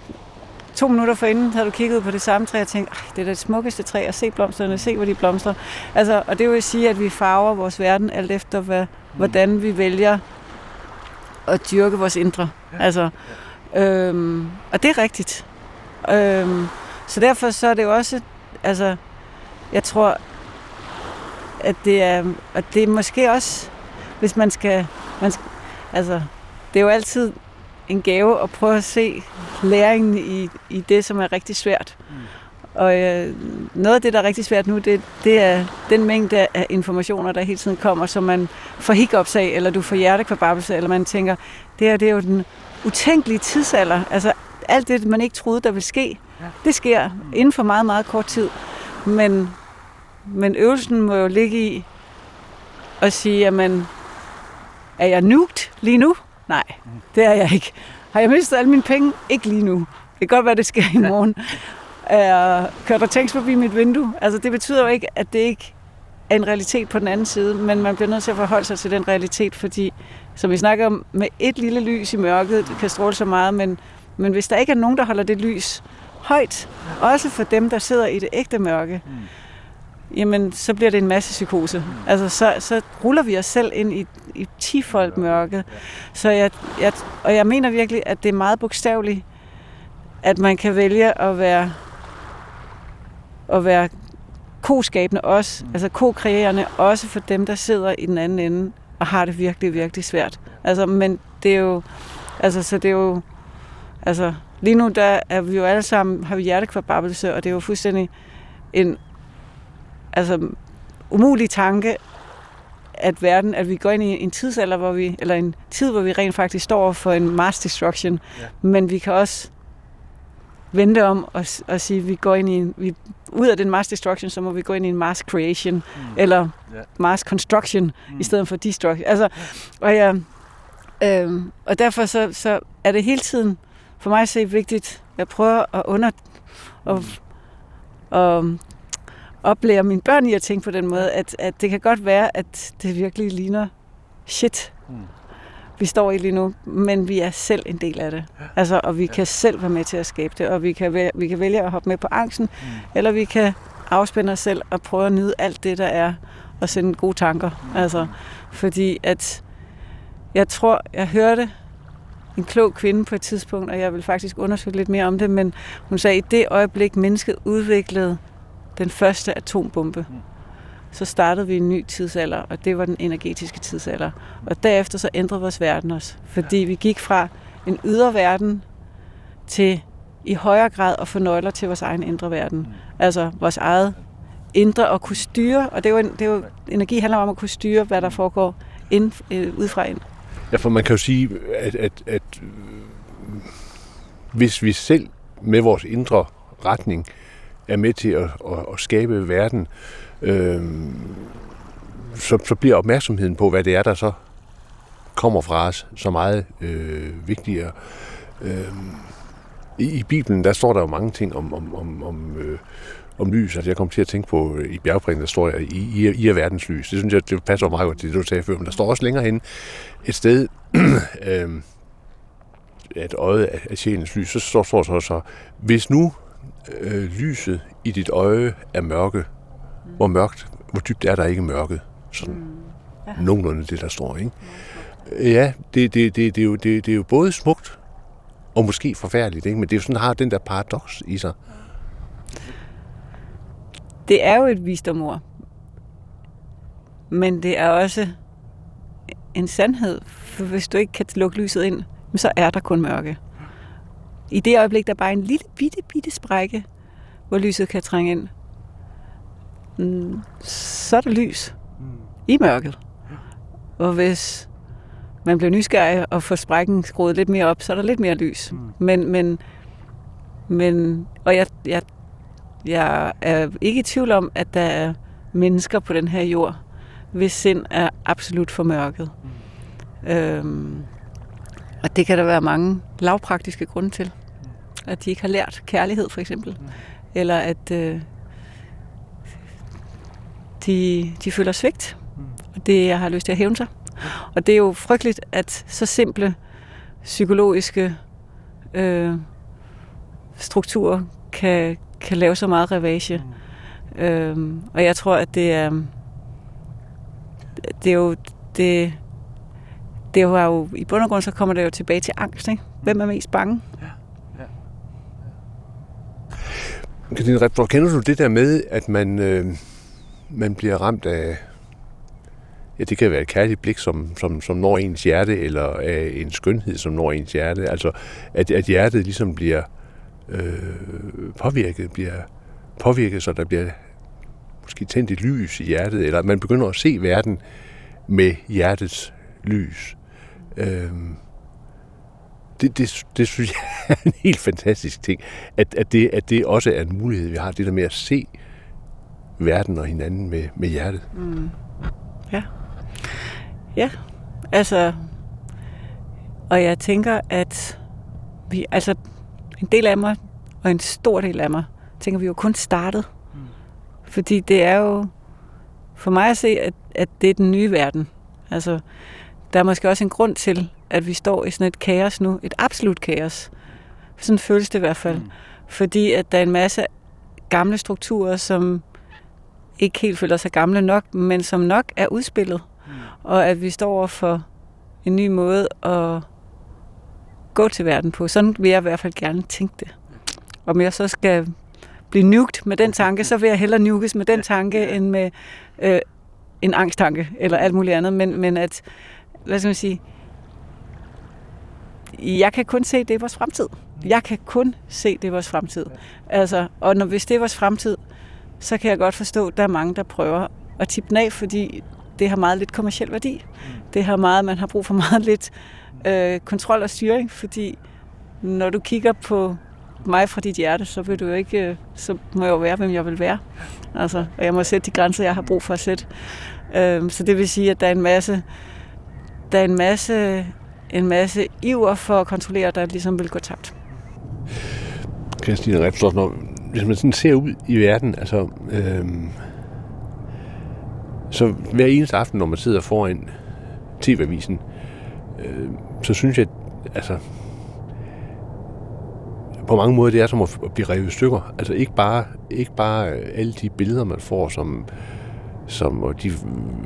to minutter forinden havde du kigget på det samme træ og tænkt, det er det smukkeste træ, og se blomsterne, se hvor de blomstrer. Altså, og det vil sige, at vi farver vores verden alt efter, hvad, hvordan vi vælger at dyrke vores indre. Altså, øhm, og det er rigtigt. Øhm, så derfor så er det jo også, altså, jeg tror, at det er, at det er måske også, hvis man skal, man skal, altså, det er jo altid en gave at prøve at se læringen i, i det, som er rigtig svært. Mm. Og øh, noget af det, der er rigtig svært nu, det, det er den mængde af informationer, der hele tiden kommer, som man får hiccups af, eller du får hjertekvababelse, eller man tænker, det her det er jo den utænkelige tidsalder. Altså alt det, man ikke troede, der ville ske, ja. det sker inden for meget, meget kort tid. Men, men øvelsen må jo ligge i at sige, jamen, er jeg nugt lige nu? Nej, det er jeg ikke. Har jeg mistet alle mine penge? Ikke lige nu. Det kan godt være, det sker i morgen. Uh, kører der tænks forbi mit vindue? Altså, det betyder jo ikke, at det ikke er en realitet på den anden side, men man bliver nødt til at forholde sig til den realitet, fordi, som vi snakker om, med et lille lys i mørket, det kan stråle så meget, men, men hvis der ikke er nogen, der holder det lys højt, også for dem, der sidder i det ægte mørke, mm jamen så bliver det en masse psykose. Altså så, så ruller vi os selv ind i, i tifold mørke. Så jeg, jeg, og jeg mener virkelig, at det er meget bogstaveligt, at man kan vælge at være at være koskabende også, mm. altså ko-kreerende også for dem, der sidder i den anden ende og har det virkelig, virkelig svært. Altså, men det er jo, altså, så det er jo, altså, lige nu der er vi jo alle sammen, har vi hjertekvababelse, og det er jo fuldstændig en altså, umulig tanke, at verden, at vi går ind i en tidsalder, hvor vi, eller en tid, hvor vi rent faktisk står for en mass destruction, ja. men vi kan også vente om og, og sige, at vi går ind i en, vi, ud af den mass destruction, så må vi gå ind i en mass creation, mm. eller ja. mass construction, mm. i stedet for destruction. Altså, og, ja, øh, og derfor så, så er det hele tiden for mig at se vigtigt, at prøve at under, og, og oplære mine børn i at tænke på den måde, at, at det kan godt være, at det virkelig ligner shit, mm. vi står i lige nu, men vi er selv en del af det. Ja. Altså, og vi ja. kan selv være med til at skabe det, og vi kan, vælge, vi kan vælge at hoppe med på angsten, mm. eller vi kan afspænde os selv og prøve at nyde alt det, der er, og sende gode tanker. Mm. Altså, fordi at jeg tror, jeg hørte en klog kvinde på et tidspunkt, og jeg vil faktisk undersøge lidt mere om det, men hun sagde, at i det øjeblik, mennesket udviklede den første atombombe. Så startede vi en ny tidsalder, og det var den energetiske tidsalder. Og derefter så ændrede vores verden os, fordi vi gik fra en ydre verden til i højere grad at få nøgler til vores egen indre verden. Altså vores eget indre og kunne styre, og det er jo, det er jo energi handler om at kunne styre, hvad der foregår ind, øh, udefra ind. Ja, for man kan jo sige, at, at, at øh, hvis vi selv med vores indre retning er med til at, at, at skabe verden, øh, så, så bliver opmærksomheden på, hvad det er, der så kommer fra os, så meget øh, vigtigere. Øh, i, I Bibelen, der står der jo mange ting om, om, om, om, øh, om lys. Altså, jeg kom til at tænke på, øh, i bjergprægen, der står, I, I, I er verdens lys. Det synes jeg, det passer meget godt til det, du sagde før. Men der står også længere hen et sted, øh, at øjet er sjælens lys. Så står der så, så, hvis nu øh, lyset i dit øje er mørke, hvor mørkt, hvor dybt er der ikke mørket? Sådan mm. ja. nogenlunde det, der står, ikke? Ja, det, det, det, det, er jo, det, det er jo både smukt og måske forfærdeligt, ikke? men det er jo sådan, har den der paradoks i sig. Det er jo et visdomord, men det er også en sandhed, for hvis du ikke kan lukke lyset ind, så er der kun mørke. I det øjeblik, der er bare en lille bitte, bitte sprække, hvor lyset kan trænge ind, mm, så er der lys i mørket. Og hvis man bliver nysgerrig og får sprækken skruet lidt mere op, så er der lidt mere lys. Mm. Men, men, men og jeg, jeg, jeg er ikke i tvivl om, at der er mennesker på den her jord, hvis sind er absolut formørket. Mm. Øhm, og det kan der være mange lavpraktiske grunde til. Mm. At de ikke har lært kærlighed, for eksempel. Mm. Eller at øh, de, de føler svigt. Mm. Og det jeg har lyst til at hævne sig. Og det er jo frygteligt, at så simple psykologiske øh, strukturer kan, kan lave så meget ravage. Mm. Øh, og jeg tror, at det er, det er jo, det, det er jo, i bund og grund så kommer det jo tilbage til angst. Ikke? Hvem er mest bange? Ja. ja. Katrine Reptor, kender du det der med, at man, øh, man bliver ramt af Ja, det kan være et kærligt blik, som, som, som når ens hjerte, eller øh, en skønhed, som når ens hjerte. Altså, at, at hjertet ligesom bliver øh, øh, påvirket, bliver påvirket, så der bliver måske tændt et lys i hjertet, eller man begynder at se verden med hjertets lys. Øh, det, det, det synes jeg er en helt fantastisk ting, at, at, det, at det også er en mulighed, vi har, det der med at se verden og hinanden med, med hjertet. Mm. Ja. Ja, altså, og jeg tænker, at vi, altså, en del af mig, og en stor del af mig, tænker vi jo kun startet. Mm. Fordi det er jo, for mig at se, at, at det er den nye verden. Altså, der er måske også en grund til, at vi står i sådan et kaos nu, et absolut kaos. Sådan føles det i hvert fald. Mm. Fordi at der er en masse gamle strukturer, som ikke helt føler sig gamle nok, men som nok er udspillet. Mm. Og at vi står over for en ny måde at gå til verden på. Sådan vil jeg i hvert fald gerne tænke det. Om jeg så skal blive nugt med den tanke, så vil jeg hellere nukes med den tanke, end med øh, en angsttanke, eller alt muligt andet. Men, men at, hvad skal man sige, jeg kan kun se, det er vores fremtid. Jeg kan kun se, det er vores fremtid. Altså, og når, hvis det er vores fremtid, så kan jeg godt forstå, at der er mange, der prøver at tippe den af, fordi det har meget lidt kommersiel værdi. Mm. Det har meget, man har brug for meget lidt øh, kontrol og styring, fordi når du kigger på mig fra dit hjerte, så vil du jo ikke, øh, så må jeg jo være, hvem jeg vil være. Altså, og jeg må sætte de grænser, jeg har brug for at sætte. Øh, så det vil sige, at der er en masse, der er en masse, en masse iver for at kontrollere, der ligesom vil gå tabt. Christine Repsdorf, når, hvis man sådan ser ud i verden, altså, øhm, så hver eneste aften, når man sidder foran TV-avisen, øh, så synes jeg, altså, på mange måder, det er som at blive revet i stykker. Altså ikke bare, ikke bare øh, alle de billeder, man får, som, som og de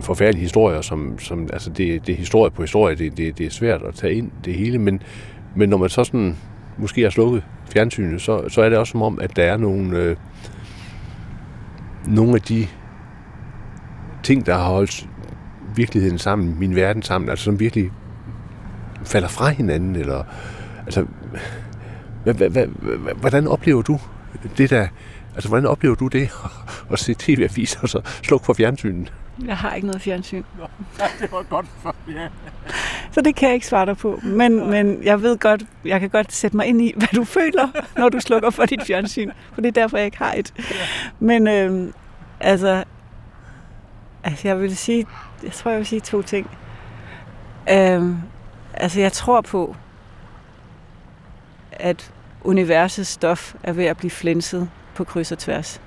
forfærdelige historier, som, som altså det, det er historie på historie, det, det, det er svært at tage ind det hele, men, men når man så sådan måske har slukket fjernsynet, så, så er det også som om, at der er nogle, øh, nogle af de ting, der har holdt virkeligheden sammen, min verden sammen, altså som virkelig falder fra hinanden, eller altså, hvordan oplever du det der, altså hvordan oplever du det at se tv-aviser og så slukke for fjernsynet? Jeg har ikke noget fjernsyn. Ja, det var godt for, ja. Så det kan jeg ikke svare dig på. Men, men jeg ved godt, jeg kan godt sætte mig ind i, hvad du føler, når du slukker for dit fjernsyn. For det er derfor, jeg ikke har et. Men øh, altså, altså, jeg vil sige, jeg tror, jeg vil sige to ting. Øh, altså, jeg tror på, at universets stof er ved at blive flænset på kryds og tværs.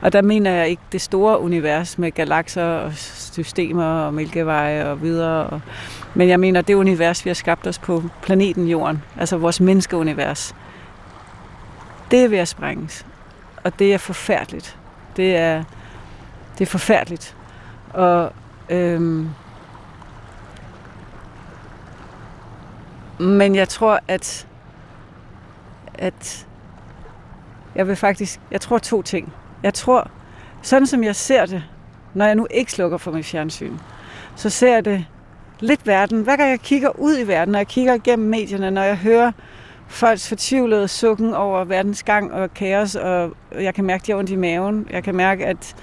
Og der mener jeg ikke det store univers med galakser og systemer og mælkeveje og videre. Og, men jeg mener det univers, vi har skabt os på planeten Jorden, altså vores menneskeunivers. Det er ved at sprænges. Og det er forfærdeligt. Det er, det er forfærdeligt. Og øhm, men jeg tror, at at jeg vil faktisk, jeg tror to ting. Jeg tror, sådan som jeg ser det, når jeg nu ikke slukker for mit fjernsyn, så ser jeg det lidt verden. Hver gang jeg kigger ud i verden, når jeg kigger igennem medierne, når jeg hører folks fortvivlede sukken over verdens gang og kaos, og jeg kan mærke, at de har ondt i maven. Jeg kan mærke, at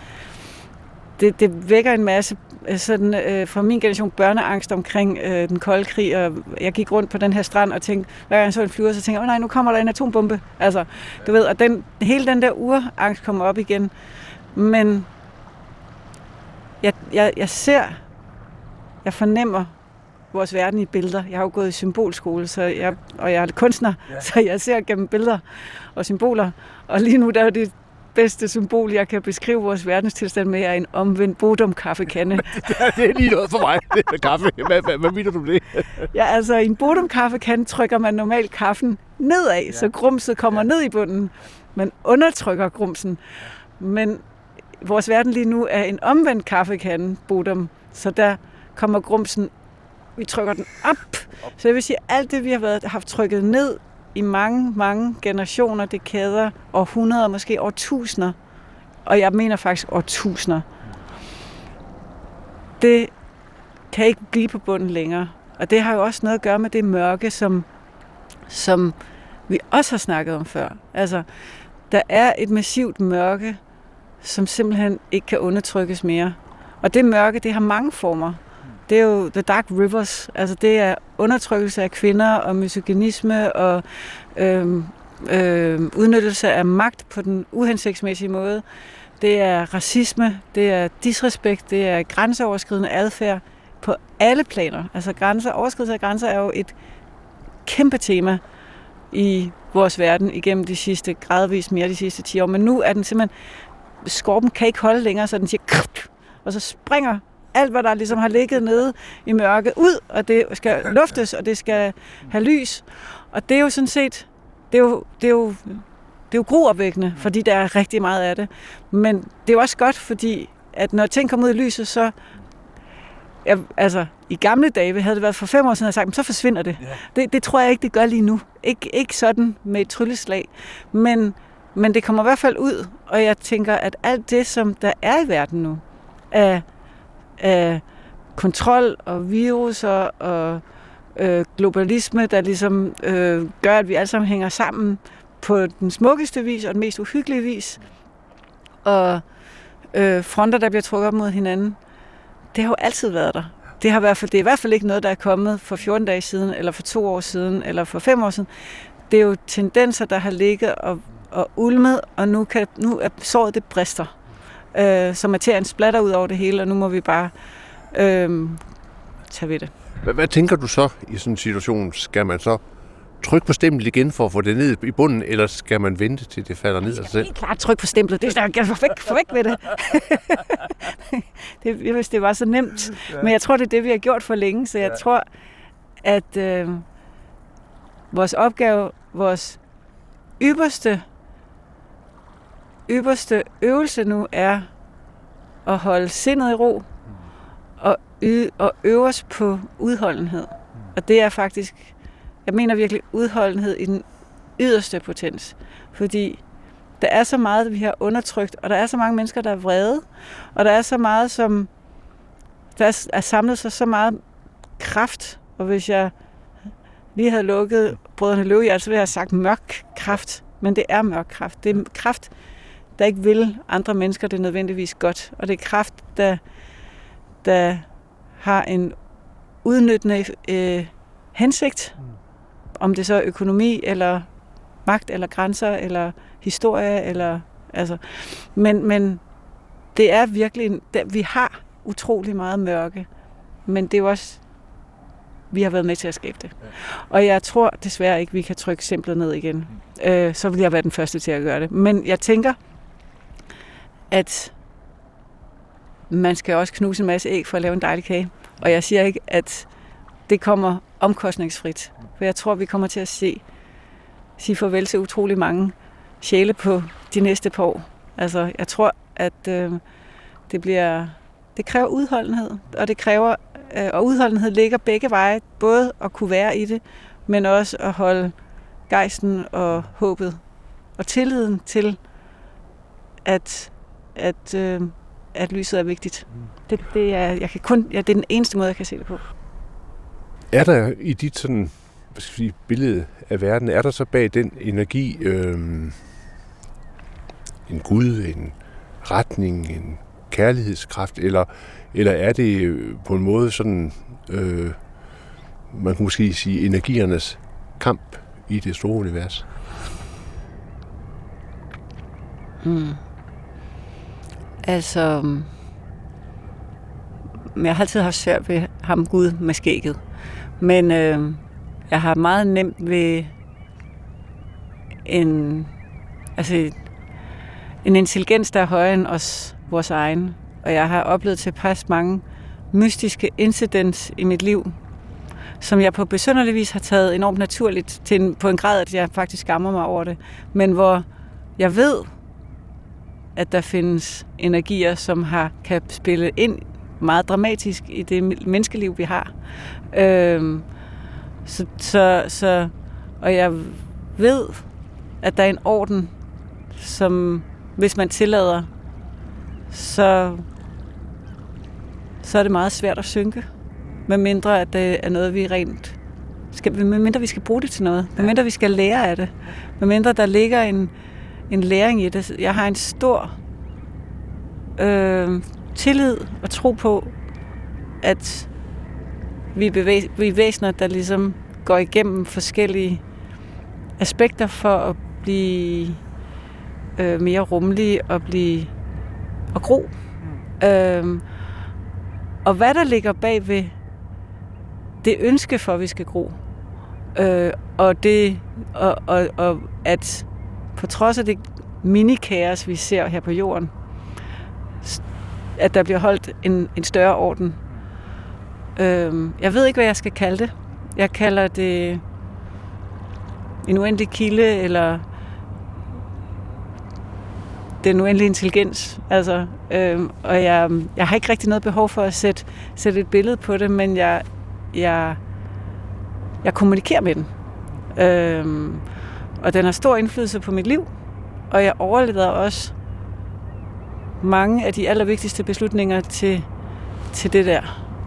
det, det vækker en masse øh, sådan, øh, fra min generation børneangst omkring øh, den kolde krig, og jeg gik rundt på den her strand og tænkte, hver gang jeg så en flyver, så tænkte jeg, oh, nej, nu kommer der en atombombe. Altså, du ved, og den, hele den der urangst kommer op igen. Men jeg, jeg, jeg ser, jeg fornemmer vores verden i billeder. Jeg har jo gået i symbolskole, så jeg, og jeg er kunstner, ja. så jeg ser gennem billeder og symboler. Og lige nu der er det bedste symbol, jeg kan beskrive vores verdenstilstand med, er en omvendt Bodum kaffekande. det er lige noget for mig, det er kaffe. Hvad, hvad, hvad mener du det? ja, altså i en Bodum kaffekande trykker man normalt kaffen nedad, ja. så grumset kommer ja. ned i bunden. Man undertrykker grumsen. Men vores verden lige nu er en omvendt kaffekande, Bodum. Så der kommer grumsen, vi trykker den op. Så det vil sige, at alt det, vi har været, haft trykket ned i mange, mange generationer, det kæder århundreder, måske årtusinder, og jeg mener faktisk årtusinder. Det kan ikke blive på bunden længere. Og det har jo også noget at gøre med det mørke, som, som vi også har snakket om før. Altså, der er et massivt mørke, som simpelthen ikke kan undertrykkes mere. Og det mørke, det har mange former det er jo The Dark Rivers. Altså det er undertrykkelse af kvinder og misogynisme og øh, øh, udnyttelse af magt på den uhensigtsmæssige måde. Det er racisme, det er disrespekt, det er grænseoverskridende adfærd på alle planer. Altså grænser, overskridelse af grænser er jo et kæmpe tema i vores verden igennem de sidste, gradvist mere de sidste 10 år. Men nu er den simpelthen, skorpen kan ikke holde længere, så den siger, og så springer alt, hvad der ligesom har ligget nede i mørket, ud, og det skal luftes, og det skal have lys. Og det er jo sådan set, det er jo, det er jo, det er jo groopvækkende, fordi der er rigtig meget af det. Men det er jo også godt, fordi at når ting kommer ud i lyset, så jeg, altså, i gamle dage, havde det været for fem år siden, jeg sagt, så forsvinder det. Ja. det. Det tror jeg ikke, det gør lige nu. Ikke, ikke sådan med et trylleslag. Men, men det kommer i hvert fald ud, og jeg tænker, at alt det, som der er i verden nu, af af kontrol og viruser og øh, globalisme, der ligesom øh, gør, at vi alle sammen hænger sammen på den smukkeste vis og den mest uhyggelige vis. Og øh, fronter, der bliver trukket op mod hinanden. Det har jo altid været der. Det, har i hvert fald, det er i hvert fald ikke noget, der er kommet for 14 dage siden, eller for to år siden, eller for fem år siden. Det er jo tendenser, der har ligget og, og ulmet, og nu, kan, nu er såret det brister øh, så materien splatter ud over det hele, og nu må vi bare øh, tage ved det. Hvad, hvad tænker du så i sådan en situation? Skal man så trykke på stemplet igen for at få det ned i bunden, eller skal man vente til det falder ned af sig selv? Helt klart trykke på stemplet. Det er jeg for væk, for væk ved det. det. Hvis det var så nemt. Men jeg tror, det er det, vi har gjort for længe, så jeg ja. tror, at øh, vores opgave, vores ypperste ypperste øvelse nu er at holde sindet i ro og, y- og øve os på udholdenhed. Og det er faktisk, jeg mener virkelig udholdenhed i den yderste potens. Fordi der er så meget, vi har undertrykt, og der er så mange mennesker, der er vrede, og der er så meget, som der er samlet sig så meget kraft, og hvis jeg lige havde lukket Brødrene Løvehjert, så ville jeg have sagt mørk kraft, men det er mørk kraft. Det er kraft, der ikke vil andre mennesker det nødvendigvis godt. Og det er kraft, der, der har en udnyttende øh, hensigt, mm. om det så er økonomi, eller magt, eller grænser, eller historie, eller altså, men, men det er virkelig, der, vi har utrolig meget mørke, men det er jo også, vi har været med til at skabe det. Og jeg tror desværre ikke, vi kan trykke simpelt ned igen. Mm. Øh, så vil jeg være den første til at gøre det. Men jeg tænker, at man skal også knuse en masse æg for at lave en dejlig kage. Og jeg siger ikke, at det kommer omkostningsfrit. For jeg tror, vi kommer til at se, sige farvel til utrolig mange sjæle på de næste par år. Altså, jeg tror, at øh, det bliver... Det kræver udholdenhed, og det kræver... Øh, og udholdenhed ligger begge veje. Både at kunne være i det, men også at holde gejsten og håbet og tilliden til, at, at, øh, at lyset er vigtigt. Det, det, er, jeg kan kun, ja, det er den eneste måde, jeg kan se det på. Er der i dit sådan, hvad skal sige, billede af verden, er der så bag den energi øh, en Gud, en retning, en kærlighedskraft, eller, eller er det på en måde sådan, øh, man kan måske sige, energiernes kamp i det store univers? Hmm. Altså, mm, jeg har altid haft svært ved ham Gud med skægget. Men øh, jeg har meget nemt ved en, altså, en intelligens, der er højere end os, vores egen. Og jeg har oplevet tilpas mange mystiske incidents i mit liv, som jeg på besynderlig vis har taget enormt naturligt til en, på en grad, at jeg faktisk skammer mig over det. Men hvor jeg ved, at der findes energier, som har kan spille ind meget dramatisk i det menneskeliv, vi har. Øhm, så, så, så, og jeg ved, at der er en orden, som hvis man tillader, så, så er det meget svært at synke. Med mindre, at det er noget, vi rent skal, med mindre vi skal bruge det til noget. Med mindre vi skal lære af det. Med mindre der ligger en, en læring i det. Jeg har en stor øh, tillid og tro på, at vi, bevæg, vi er væsener, der ligesom går igennem forskellige aspekter for at blive øh, mere rummelige og blive og gro. Mm. Øh, og hvad der ligger bag ved det ønske for, at vi skal gro, øh, og det og, og, og at på trods af det mini-kaos, vi ser her på jorden, at der bliver holdt en, en større orden. Øhm, jeg ved ikke, hvad jeg skal kalde det. Jeg kalder det en uendelig kilde, eller den uendelige intelligens. Altså, øhm, og jeg, jeg har ikke rigtig noget behov for at sætte, sætte et billede på det, men jeg, jeg, jeg kommunikerer med den. Øhm, og den har stor indflydelse på mit liv, og jeg overleder også mange af de allervigtigste beslutninger til, til det der,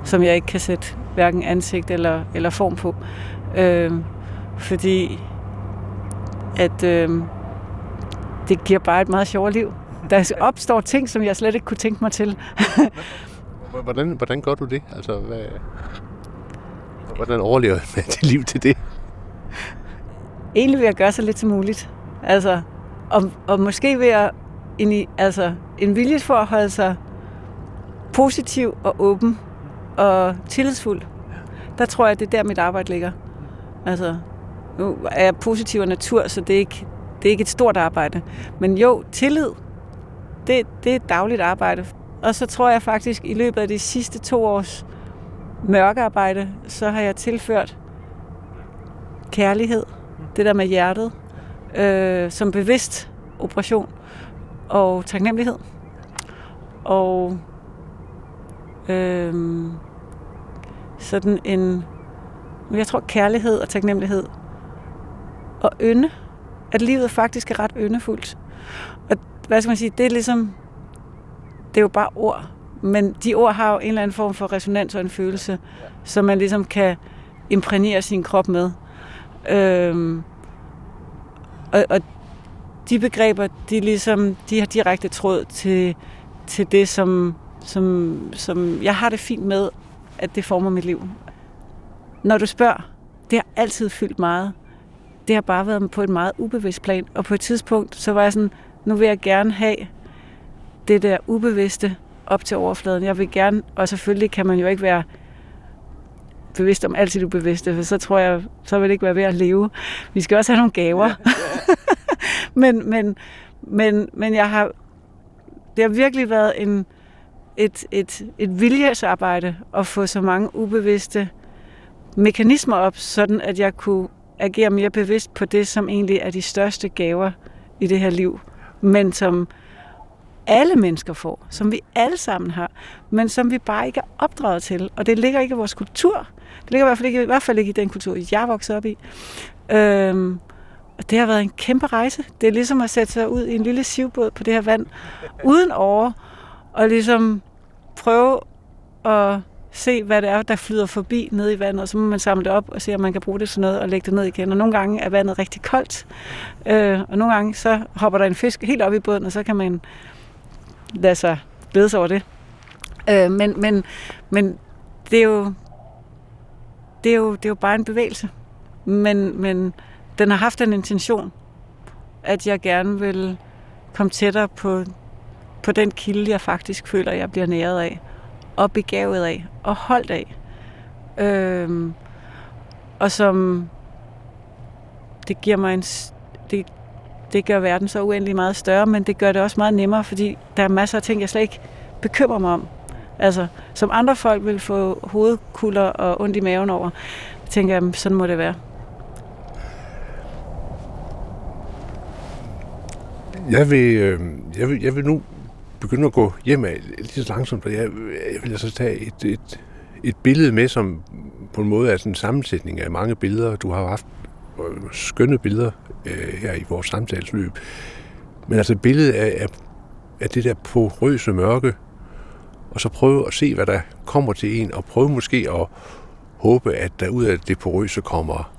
som jeg ikke kan sætte hverken ansigt eller, eller form på. Øh, fordi at øh, det giver bare et meget sjovere liv. Der opstår ting, som jeg slet ikke kunne tænke mig til. hvordan, hvordan gør du det? Altså, hvad, hvordan overlever med dit liv til det? Egentlig ved at gøre så lidt som muligt. Altså, og, og måske ved at en, altså, en vilje for at holde sig positiv og åben og tillidsfuld. Der tror jeg, det er der, mit arbejde ligger. Altså, nu er jeg positiv af natur, så det er ikke, det er ikke et stort arbejde. Men jo, tillid, det, det er et dagligt arbejde. Og så tror jeg faktisk, i løbet af de sidste to års mørkearbejde, så har jeg tilført kærlighed, det der med hjertet, øh, som bevidst operation og taknemmelighed. Og øh, sådan en, jeg tror kærlighed og taknemmelighed og ynde, at livet faktisk er ret yndefuldt. Og hvad skal man sige, det er ligesom, det er jo bare ord, men de ord har jo en eller anden form for resonans og en følelse, som man ligesom kan imprægnere sin krop med. Øhm, og, og de begreber, de, ligesom, de har direkte tråd til, til det, som, som, som jeg har det fint med, at det former mit liv. Når du spørger, det har altid fyldt meget. Det har bare været på et meget ubevidst plan. Og på et tidspunkt, så var jeg sådan, nu vil jeg gerne have det der ubevidste op til overfladen. Jeg vil gerne, og selvfølgelig kan man jo ikke være bevidst om alt sit ubevidste, for så tror jeg, så vil det ikke være ved at leve. Vi skal også have nogle gaver. men, men, men, men jeg har Det har virkelig været en, et, et, et viljesarbejde at få så mange ubevidste mekanismer op, sådan at jeg kunne agere mere bevidst på det, som egentlig er de største gaver i det her liv, men som alle mennesker får, som vi alle sammen har, men som vi bare ikke er opdraget til. Og det ligger ikke i vores kultur. Det ligger i hvert fald ikke, i, hvert fald ikke i den kultur, jeg voksede op i. Øhm, og det har været en kæmpe rejse. Det er ligesom at sætte sig ud i en lille sivbåd på det her vand, uden over, og ligesom prøve at se, hvad det er, der flyder forbi ned i vandet, og så må man samle det op og se, om man kan bruge det til noget og lægge det ned igen. Og nogle gange er vandet rigtig koldt, øh, og nogle gange så hopper der en fisk helt op i båden, og så kan man lade sig glæde sig over det. Øh, men, men, men det er jo det er jo, det er jo bare en bevægelse. Men, men den har haft en intention, at jeg gerne vil komme tættere på, på den kilde, jeg faktisk føler, jeg bliver næret af, og begavet af, og holdt af. Øhm, og som det giver mig en, det, det gør verden så uendelig meget større, men det gør det også meget nemmere, fordi der er masser af ting, jeg slet ikke bekymrer mig om. Altså, som andre folk vil få hovedkulder og ondt i maven over, tænker jeg, sådan må det være. Jeg vil, øh, jeg vil, jeg vil nu begynde at gå hjem af lidt langsomt, og jeg, jeg vil altså tage et, et, et billede med, som på en måde er sådan en sammensætning af mange billeder. Du har haft øh, skønne billeder øh, her i vores samtalsløb. Men altså billedet af, af, af det der porøse mørke, og så prøve at se, hvad der kommer til en, og prøve måske at håbe, at der ud af det porøse kommer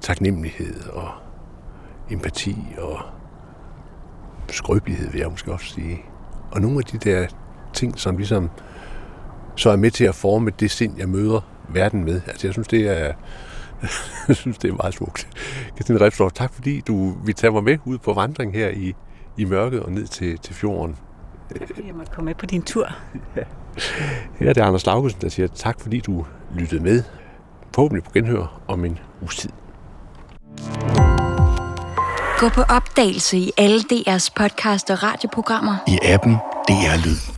taknemmelighed og empati og skrøbelighed, vil jeg måske også sige. Og nogle af de der ting, som ligesom så er med til at forme det sind, jeg møder verden med. Altså, jeg synes, det er, jeg synes, det er meget smukt. Christine Repsdorf, tak fordi du vil tage mig med ud på vandring her i, i mørket og ned til, til fjorden. Tak fordi jeg måtte komme med på din tur. Ja. Her er det Anders Laugesen, der siger tak fordi du lyttede med. Forhåbentlig på genhør om en uges tid. Gå på opdagelse i alle DR's podcast og radioprogrammer. I appen DR Lyd.